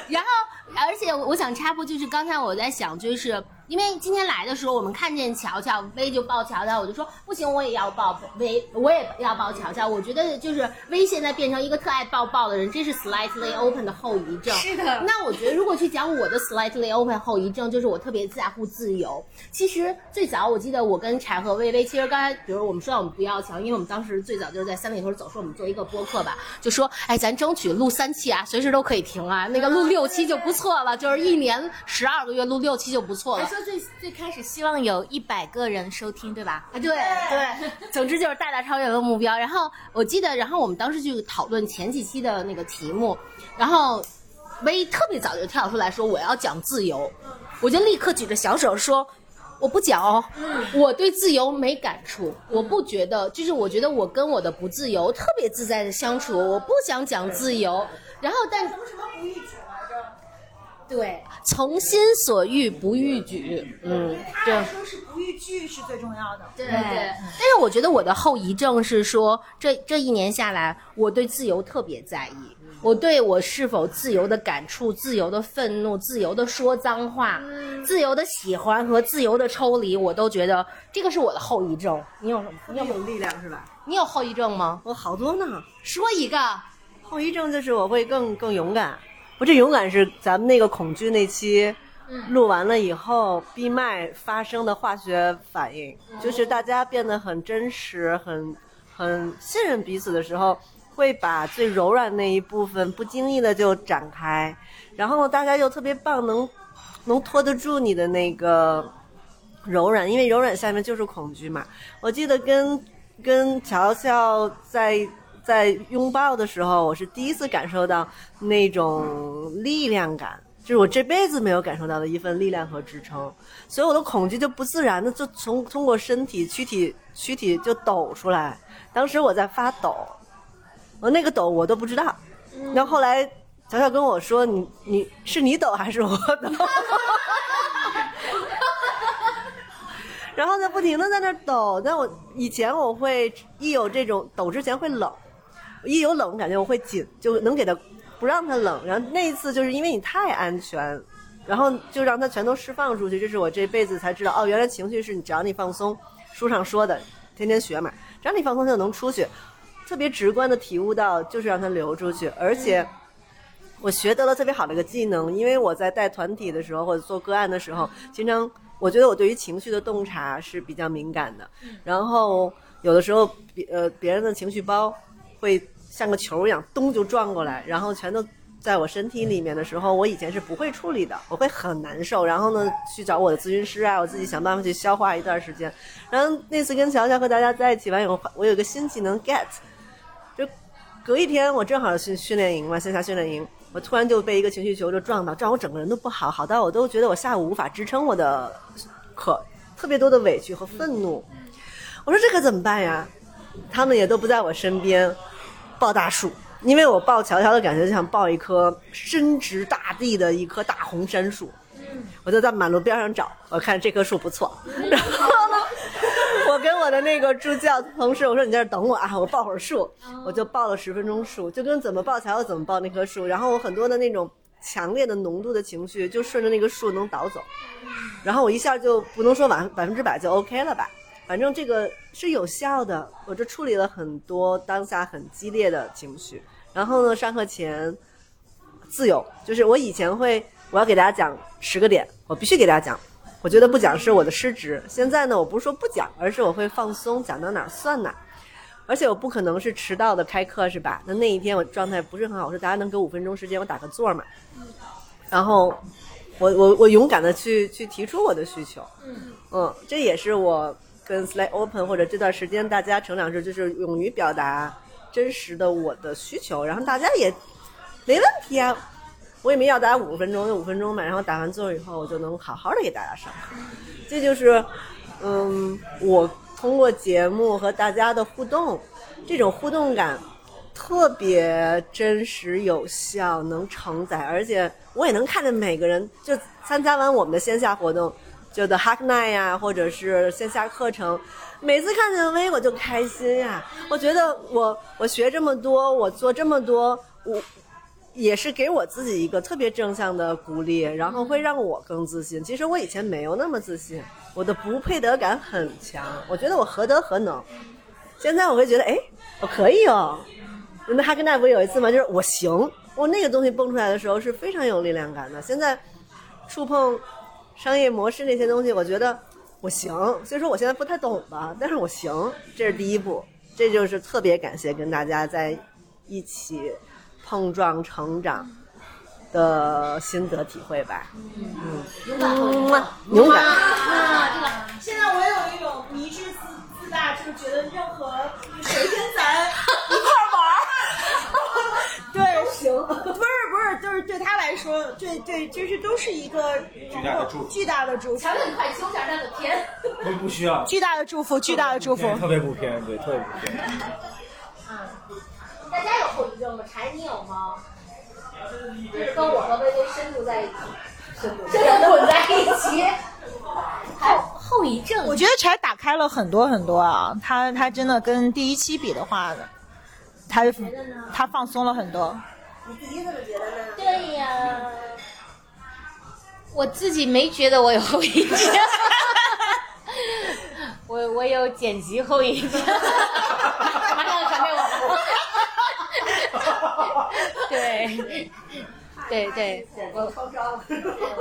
然后，而且我想插播，就是刚才我在想，就是因为今天来的时候，我们看见乔乔薇就抱乔乔，我就说不行，我也要抱薇，我也要抱乔乔。我觉得就是薇现在变成一个特爱抱抱的人，这是 slightly open 的后遗症。是的。那我觉得如果去讲我的 slightly open 后遗症，就是我特别在乎自由。其实最早我记得我跟柴和薇薇，其实刚才比如我们说到我们不要强，因为我们当时最早就是在三里屯走，说我们做一个播客吧，就说哎，咱争取录三期啊，随时都可以停啊，那个录六期就不错了，就是一年十二个月录六期就不错了。最最开始希望有一百个人收听，对吧？啊，对对，*laughs* 总之就是大大超越了目标。然后我记得，然后我们当时就讨论前几期的那个题目，然后薇特别早就跳出来说我要讲自由，我就立刻举着小手说我不讲哦，我对自由没感触，我不觉得，就是我觉得我跟我的不自由特别自在的相处，我不想讲自由。然后但什么什么不逾矩来着？对，从心所欲不逾矩，嗯，对。他说是不逾矩是最重要的。对对，但是我觉得我的后遗症是说，这这一年下来，我对自由特别在意。我对我是否自由的感触、自由的愤怒、自由的说脏话、自由的喜欢和自由的抽离，我都觉得这个是我的后遗症。你有什么？你有力量是吧？你有后遗症吗？我好多呢。说一个。后遗症就是我会更更勇敢。我这勇敢是咱们那个恐惧那期录完了以后闭麦发生的化学反应，就是大家变得很真实、很很信任彼此的时候，会把最柔软那一部分不经意的就展开，然后大家又特别棒，能能拖得住你的那个柔软，因为柔软下面就是恐惧嘛。我记得跟跟乔乔在。在拥抱的时候，我是第一次感受到那种力量感，就是我这辈子没有感受到的一份力量和支撑，所以我的恐惧就不自然的就从通过身体躯体躯体就抖出来。当时我在发抖，我那个抖我都不知道。然后后来乔乔跟我说：“你你是你抖还是我抖？” *laughs* 然后呢，不停的在那抖。但我以前我会一有这种抖之前会冷。一有冷感觉我会紧，就能给他不让他冷。然后那一次就是因为你太安全，然后就让他全都释放出去。这是我这辈子才知道，哦，原来情绪是你只要你放松，书上说的，天天学嘛，只要你放松就能出去。特别直观的体悟到，就是让它流出去。而且我学得了特别好的一个技能，因为我在带团体的时候或者做个案的时候，经常我觉得我对于情绪的洞察是比较敏感的。然后。有的时候别呃别人的情绪包会像个球一样咚就撞过来，然后全都在我身体里面的时候，我以前是不会处理的，我会很难受，然后呢去找我的咨询师啊，我自己想办法去消化一段时间。然后那次跟乔乔和大家在一起完以后，我有个新技能 get，就隔一天我正好训训练营嘛，线下训练营，我突然就被一个情绪球就撞到，撞我整个人都不好，好到我都觉得我下午无法支撑我的可特别多的委屈和愤怒。我说这可怎么办呀？他们也都不在我身边，抱大树，因为我抱乔乔的感觉就像抱一棵深植大地的一棵大红杉树。我就在马路边上找，我看这棵树不错，*laughs* 然后呢，我跟我的那个助教同事我说你在这等我啊，我抱会儿树，我就抱了十分钟树，就跟怎么抱乔乔怎么抱那棵树，然后我很多的那种强烈的浓度的情绪就顺着那个树能导走，然后我一下就不能说百百分之百就 OK 了吧，反正这个是有效的，我这处理了很多当下很激烈的情绪，然后呢，上课前自由，就是我以前会我要给大家讲十个点，我必须给大家讲。我觉得不讲是我的失职。现在呢，我不是说不讲，而是我会放松，讲到哪儿算哪儿。而且我不可能是迟到的开课，是吧？那那一天我状态不是很好，我说大家能给五分钟时间，我打个座嘛。然后我我我勇敢的去去提出我的需求。嗯这也是我跟 Slide Open 或者这段时间大家成长是，就是勇于表达真实的我的需求，然后大家也没问题啊。我也没要大家五分钟，就五分钟嘛。然后打完座以后，我就能好好的给大家上课。这就是，嗯，我通过节目和大家的互动，这种互动感特别真实有效，能承载，而且我也能看见每个人就参加完我们的线下活动，就的 Hack Night 呀，或者是线下课程，每次看见薇我就开心呀。我觉得我我学这么多，我做这么多，我。也是给我自己一个特别正向的鼓励，然后会让我更自信。其实我以前没有那么自信，我的不配得感很强，我觉得我何德何能。现在我会觉得，哎，我可以哦。那哈根达不是有一次吗？就是我行，我那个东西蹦出来的时候是非常有力量感的。现在触碰商业模式那些东西，我觉得我行。虽说我现在不太懂吧，但是我行，这是第一步。这就是特别感谢跟大家在一起。碰撞成长的心得体会吧，嗯，勇敢，勇敢。现在我有一种迷之自自大，就是觉得任何谁跟咱行，不是不是，就是对他来说，对对，就是都是一个巨大的祝福，巨大的祝福。乔乔，你快收下他的偏。不不需要。巨大的祝福，巨大的祝福。特别不偏，对，特别不偏。嗯。大家有后遗症吗？柴，你有吗？就是跟我和薇薇深度在一起，深度滚在一起。后后遗症，我觉得柴打开了很多很多啊，他他真的跟第一期比的话，他他放松了很多。你自己怎么觉得呢？对呀，我自己没觉得我有后遗症，*laughs* 我我有剪辑后遗症。马上传给我。对，对对，我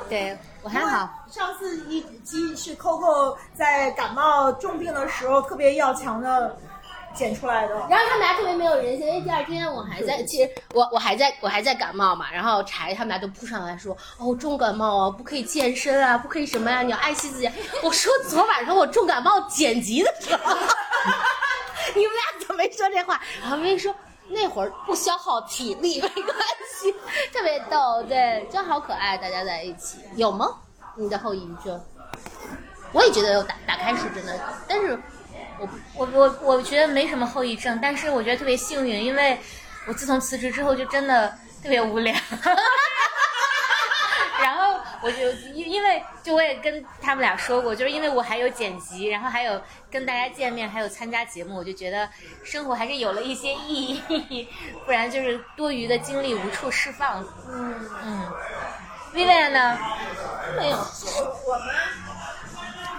对我还好。上次一集是 Coco 在感冒重病的时候特别要强的剪出来的。然后他们俩特别没有人性，因为第二天我还在，其实我我还在我还在感冒嘛。然后柴他们俩都扑上来说：“哦，重感冒啊，不可以健身啊，不可以什么呀，你要爱惜自己。”我说昨晚上我重感冒剪辑的时候，*laughs* 你们俩怎么没说这话？然后薇说。那会儿不消耗体力没关系，特别逗，对，真好可爱，大家在一起有吗？你的后遗症？我也觉得有打打开是真的，但是我我我我觉得没什么后遗症，但是我觉得特别幸运，因为我自从辞职之后就真的特别无聊。*laughs* 然后我就因因为就我也跟他们俩说过，就是因为我还有剪辑，然后还有跟大家见面，还有参加节目，我就觉得生活还是有了一些意义，不然就是多余的精力无处释放。嗯嗯，Vivian 呢？没有，我吗？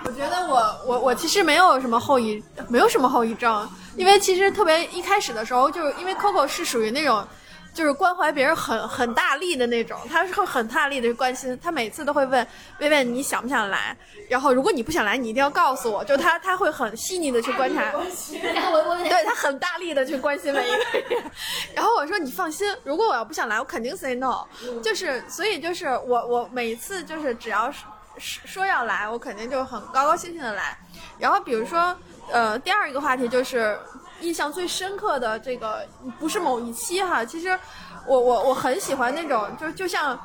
我觉得我我我其实没有什么后遗，没有什么后遗症，因为其实特别一开始的时候，就是因为 Coco 是属于那种。就是关怀别人很很大力的那种，他是会很大力的去关心，他每次都会问薇薇你想不想来，然后如果你不想来，你一定要告诉我，就他他会很细腻的去观察，对他很大力的去关心每一个人，*laughs* 然后我说你放心，如果我要不想来，我肯定 say no，就是所以就是我我每一次就是只要是说说要来，我肯定就很高高兴兴的来，然后比如说呃第二一个话题就是。印象最深刻的这个不是某一期哈，其实我我我很喜欢那种，就就像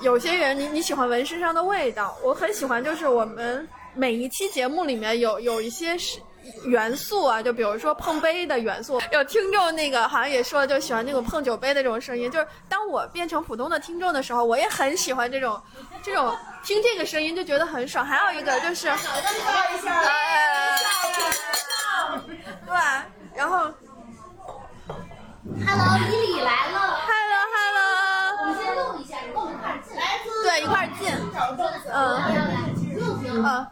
有些人你你喜欢闻身上的味道，我很喜欢就是我们每一期节目里面有有一些是元素啊，就比如说碰杯的元素，有听众那个好像也说就喜欢那种碰酒杯的这种声音，就是当我变成普通的听众的时候，我也很喜欢这种这种听这个声音就觉得很爽。还有一个就是，对。然后，Hello，李李来了。Hello，Hello。我们先录一下，你跟我们一块进。对，一块进。嗯。嗯。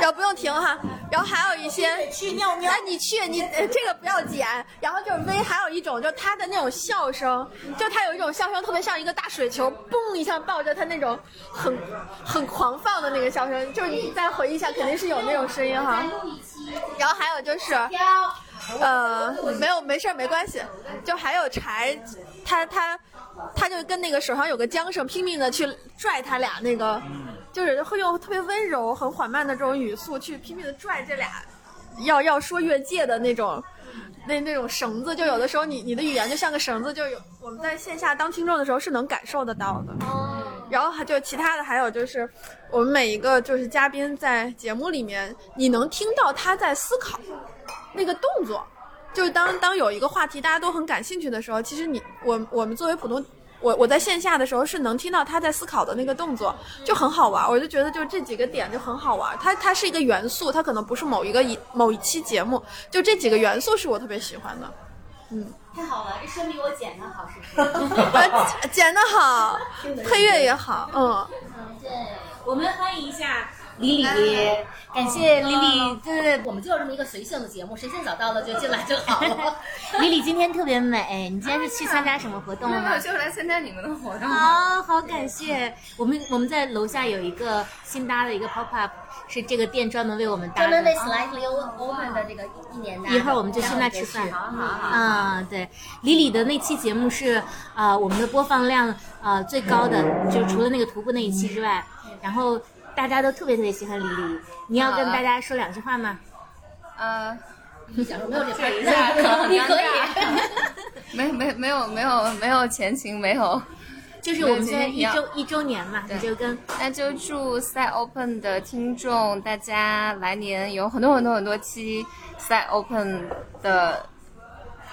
要不用停哈，然后还有一些，去尿尿。哎，你去，你这个不要剪。然后就是微，还有一种，就是他的那种笑声，就他有一种笑声，特别像一个大水球，嘣一下抱着他那种很很狂放的那个笑声，就是你再回忆一下，肯定是有那种声音哈。然后还有就是。呃，没有，没事儿，没关系。就还有柴，他他他就跟那个手上有个缰绳，拼命的去拽他俩那个，就是会用特别温柔、很缓慢的这种语速去拼命的拽这俩，要要说越界的那种，那那种绳子，就有的时候你你的语言就像个绳子，就有我们在线下当听众的时候是能感受得到的。然后还就其他的还有就是，我们每一个就是嘉宾在节目里面，你能听到他在思考。那个动作，就是当当有一个话题大家都很感兴趣的时候，其实你我我们作为普通，我我在线下的时候是能听到他在思考的那个动作，就很好玩。我就觉得就这几个点就很好玩。它它是一个元素，它可能不是某一个一某一期节目，就这几个元素是我特别喜欢的。嗯，太好了，这说明我剪的好，是不是？*laughs* 剪的好，配乐也好，嗯。对，我们欢迎一下。李李，感谢李李，对对对，我们就是这么一个随性的节目，谁先找到了就进来就好了。*laughs* 李李今天特别美，你今天是去参加什么活动了吗？就是来参加你们的活动。好好感谢，我们我们在楼下有一个新搭的一个 pop up，是这个店专门为我们搭的。专门为 slightly open 的这个一年的。一会儿我们就去那吃饭。好好好。啊，对，李李的那期节目是啊我们的播放量啊最高的，就除了那个徒步那一期之外，然后。大家都特别特别喜欢李李，你要跟大家说两句话吗？呃，你想说没有这个，*laughs* 你可以，*laughs* 没没没有没有没有前情，没有，就是我们现在一周一周年嘛，你就跟那就祝赛 Open 的听众大家来年有很多很多很多期赛 Open 的。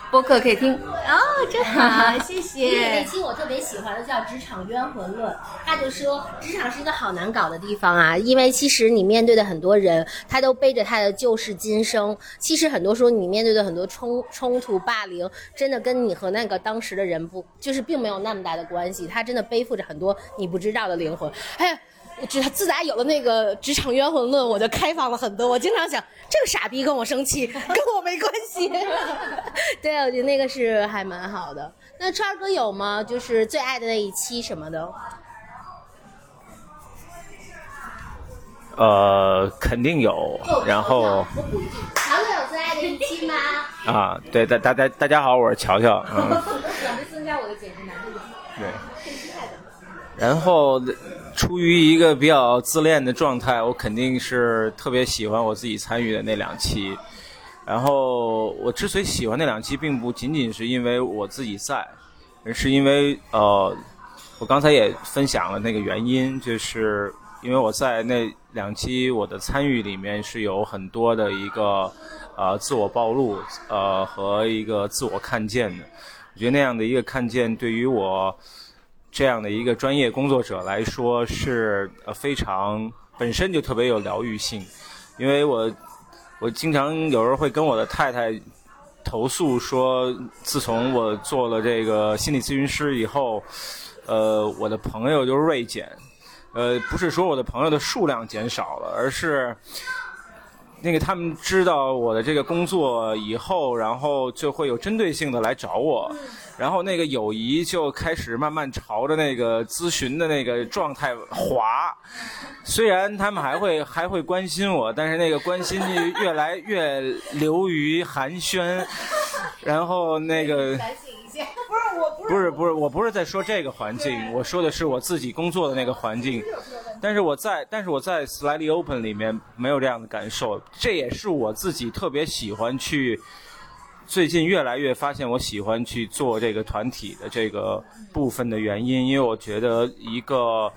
播客可以听哦，真好，*laughs* 谢谢。那期我特别喜欢的叫《职场冤魂论》，他就说职场是一个好难搞的地方啊，因为其实你面对的很多人，他都背着他的旧事今生。其实很多时候你面对的很多冲冲突、霸凌，真的跟你和那个当时的人不，就是并没有那么大的关系。他真的背负着很多你不知道的灵魂。哎。自自打有了那个职场冤魂论，我就开放了很多。我经常想，这个傻逼跟我生气，跟我没关系。*laughs* 对，我觉得那个是还蛮好的。那川哥有吗？就是最爱的那一期什么的？呃，肯定有。然后，乔乔有最爱的一期吗？啊，对，大大家大家好，我是乔乔。*laughs* 嗯。想增加我的减肥难度。对。然后。出于一个比较自恋的状态，我肯定是特别喜欢我自己参与的那两期。然后我之所以喜欢那两期，并不仅仅是因为我自己在，而是因为呃，我刚才也分享了那个原因，就是因为我在那两期我的参与里面是有很多的一个呃自我暴露呃和一个自我看见的。我觉得那样的一个看见对于我。这样的一个专业工作者来说是非常本身就特别有疗愈性，因为我我经常有时候会跟我的太太投诉说，自从我做了这个心理咨询师以后，呃，我的朋友就锐减，呃，不是说我的朋友的数量减少了，而是那个他们知道我的这个工作以后，然后就会有针对性的来找我，然后那个友谊就开始慢慢朝着那个咨询的那个状态滑。虽然他们还会 *laughs* 还会关心我，但是那个关心就越来越流于寒暄，然后那个。*laughs* 不是我，不是不是，我不是在说这个环境，我说的是我自己工作的那个环境。但是我在但是我在 Slightly Open 里面没有这样的感受，这也是我自己特别喜欢去。最近越来越发现我喜欢去做这个团体的这个部分的原因，因为我觉得一个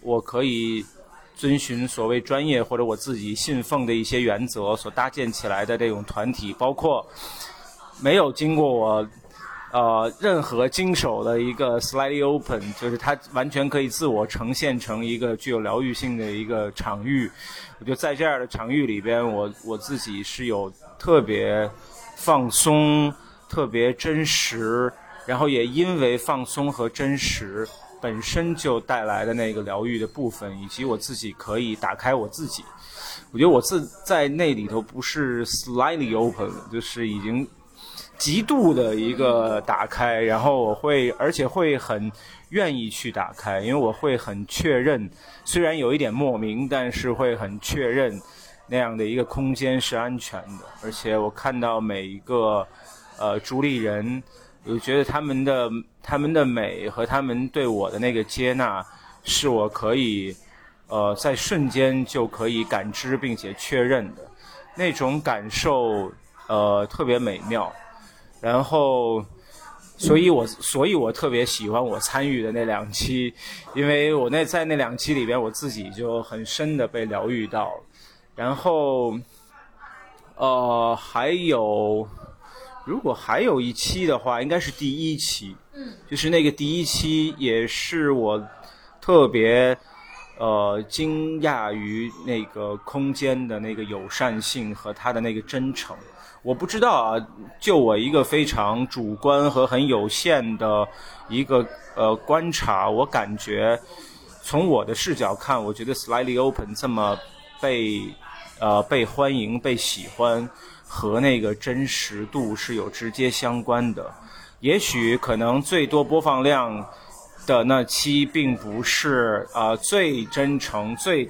我可以遵循所谓专业或者我自己信奉的一些原则所搭建起来的这种团体，包括没有经过我。呃，任何经手的一个 slightly open，就是它完全可以自我呈现成一个具有疗愈性的一个场域。我觉得在这样的场域里边，我我自己是有特别放松、特别真实，然后也因为放松和真实本身就带来的那个疗愈的部分，以及我自己可以打开我自己。我觉得我自在那里头不是 slightly open，就是已经。极度的一个打开，然后我会，而且会很愿意去打开，因为我会很确认，虽然有一点莫名，但是会很确认那样的一个空间是安全的。而且我看到每一个呃主理人，我觉得他们的他们的美和他们对我的那个接纳，是我可以呃在瞬间就可以感知并且确认的那种感受，呃特别美妙。然后，所以我所以我特别喜欢我参与的那两期，因为我那在那两期里边，我自己就很深的被疗愈到。然后，呃，还有，如果还有一期的话，应该是第一期，嗯，就是那个第一期也是我特别呃惊讶于那个空间的那个友善性和它的那个真诚。我不知道啊，就我一个非常主观和很有限的一个呃观察，我感觉从我的视角看，我觉得 Slightly Open 这么被呃被欢迎、被喜欢，和那个真实度是有直接相关的。也许可能最多播放量的那期，并不是啊最真诚、最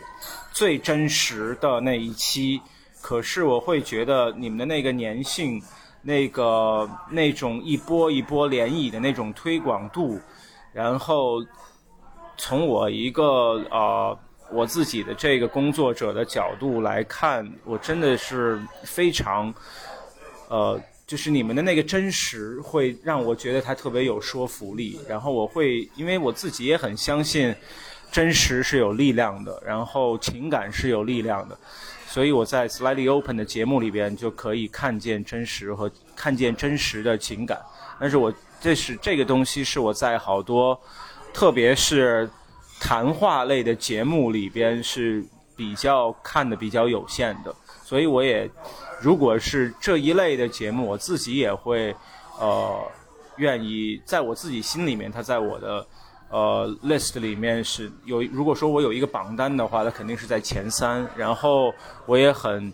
最真实的那一期。可是我会觉得你们的那个粘性，那个那种一波一波涟漪的那种推广度，然后从我一个呃我自己的这个工作者的角度来看，我真的是非常呃，就是你们的那个真实会让我觉得它特别有说服力。然后我会因为我自己也很相信真实是有力量的，然后情感是有力量的。所以我在 Slightly Open 的节目里边就可以看见真实和看见真实的情感，但是我这是这个东西是我在好多，特别是谈话类的节目里边是比较看的比较有限的，所以我也如果是这一类的节目，我自己也会呃愿意在我自己心里面，它在我的。呃，list 里面是有，如果说我有一个榜单的话，它肯定是在前三。然后我也很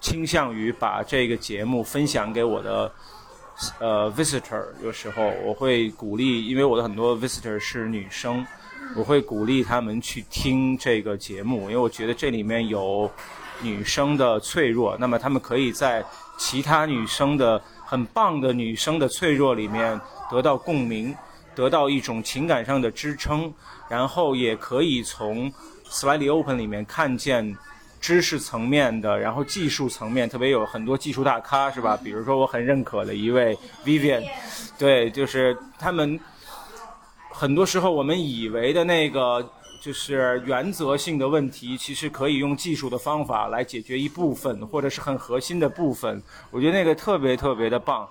倾向于把这个节目分享给我的呃 visitor。有时候我会鼓励，因为我的很多 visitor 是女生，我会鼓励他们去听这个节目，因为我觉得这里面有女生的脆弱，那么他们可以在其他女生的很棒的女生的脆弱里面得到共鸣。得到一种情感上的支撑，然后也可以从 Slightly Open 里面看见知识层面的，然后技术层面，特别有很多技术大咖，是吧？比如说我很认可的一位 Vivian，对，就是他们很多时候我们以为的那个就是原则性的问题，其实可以用技术的方法来解决一部分，或者是很核心的部分。我觉得那个特别特别的棒，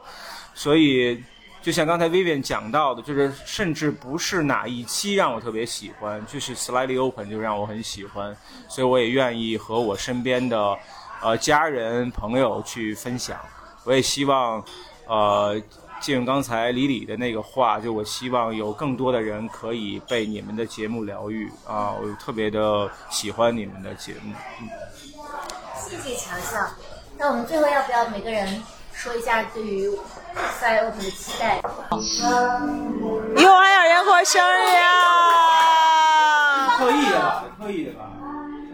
所以。就像刚才 Vivian 讲到的，就是甚至不是哪一期让我特别喜欢，就是 Slightly Open 就让我很喜欢，所以我也愿意和我身边的呃家人朋友去分享。我也希望，呃，借用刚才李李的那个话，就我希望有更多的人可以被你们的节目疗愈啊！我特别的喜欢你们的节目。谢谢强强。那我们最后要不要每个人说一下对于赛 open 的期待？以后还有人过生日啊！刻意的吧？刻意的吧？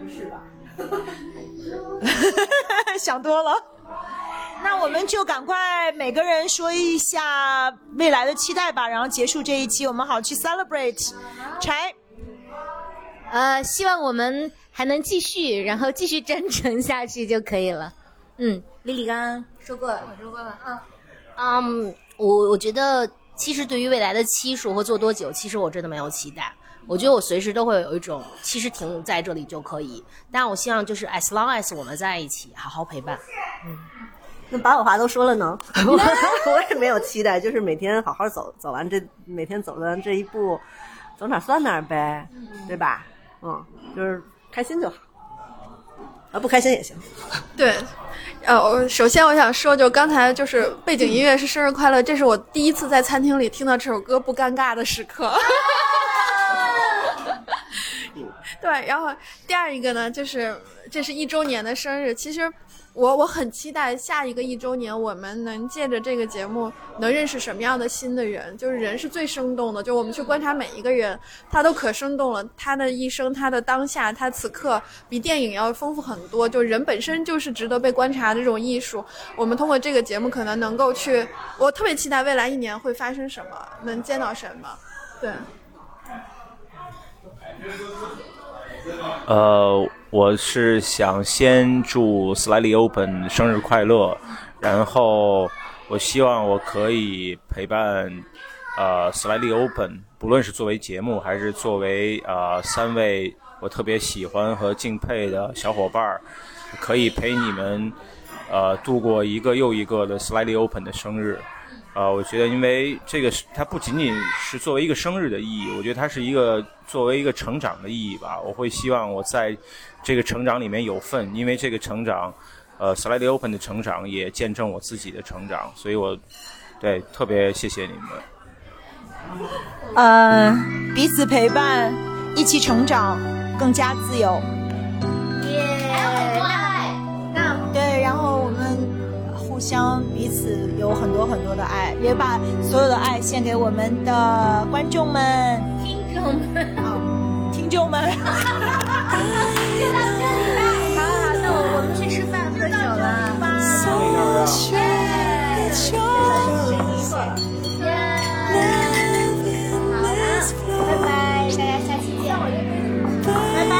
不是吧？*laughs* 想多了。那我们就赶快每个人说一下未来的期待吧，然后结束这一期，我们好去 celebrate。柴，呃，希望我们还能继续，然后继续真诚下去就可以了。嗯，李李刚刚说过了，我说过了，嗯，嗯，我我觉得其实对于未来的期数和做多久，其实我真的没有期待。我觉得我随时都会有一种，其实停在这里就可以。但我希望就是 as long as 我们在一起，好好陪伴。嗯那把我话都说了呢，我 *laughs* 我也没有期待，就是每天好好走，走完这每天走完这一步，走哪儿算哪儿呗，对吧？嗯，就是开心就好，啊，不开心也行。对，呃，我首先我想说，就刚才就是背景音乐是生日快乐，这是我第一次在餐厅里听到这首歌不尴尬的时刻。*laughs* 对，然后第二一个呢，就是这是一周年的生日，其实我我很期待下一个一周年，我们能借着这个节目能认识什么样的新的人，就是人是最生动的，就我们去观察每一个人，他都可生动了，他的一生，他的当下，他此刻比电影要丰富很多，就人本身就是值得被观察的这种艺术。我们通过这个节目，可能能够去，我特别期待未来一年会发生什么，能见到什么，对。呃，我是想先祝 Slightly Open 生日快乐，然后我希望我可以陪伴呃 Slightly Open，不论是作为节目还是作为呃三位我特别喜欢和敬佩的小伙伴儿，可以陪你们呃度过一个又一个的 Slightly Open 的生日。呃，我觉得，因为这个是它不仅仅是作为一个生日的意义，我觉得它是一个作为一个成长的意义吧。我会希望我在这个成长里面有份，因为这个成长，呃，Slightly Open 的成长也见证我自己的成长，所以我对特别谢谢你们。呃，彼此陪伴，一起成长，更加自由耶。对，然后我们互相彼此有很多很多的爱，也把所有的爱献给我们的观众们、听众们，啊，听众们。*laughs* 好好，那我我们去吃饭喝酒了。拜拜，大家下期见。拜拜。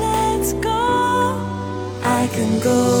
Let's go. I can go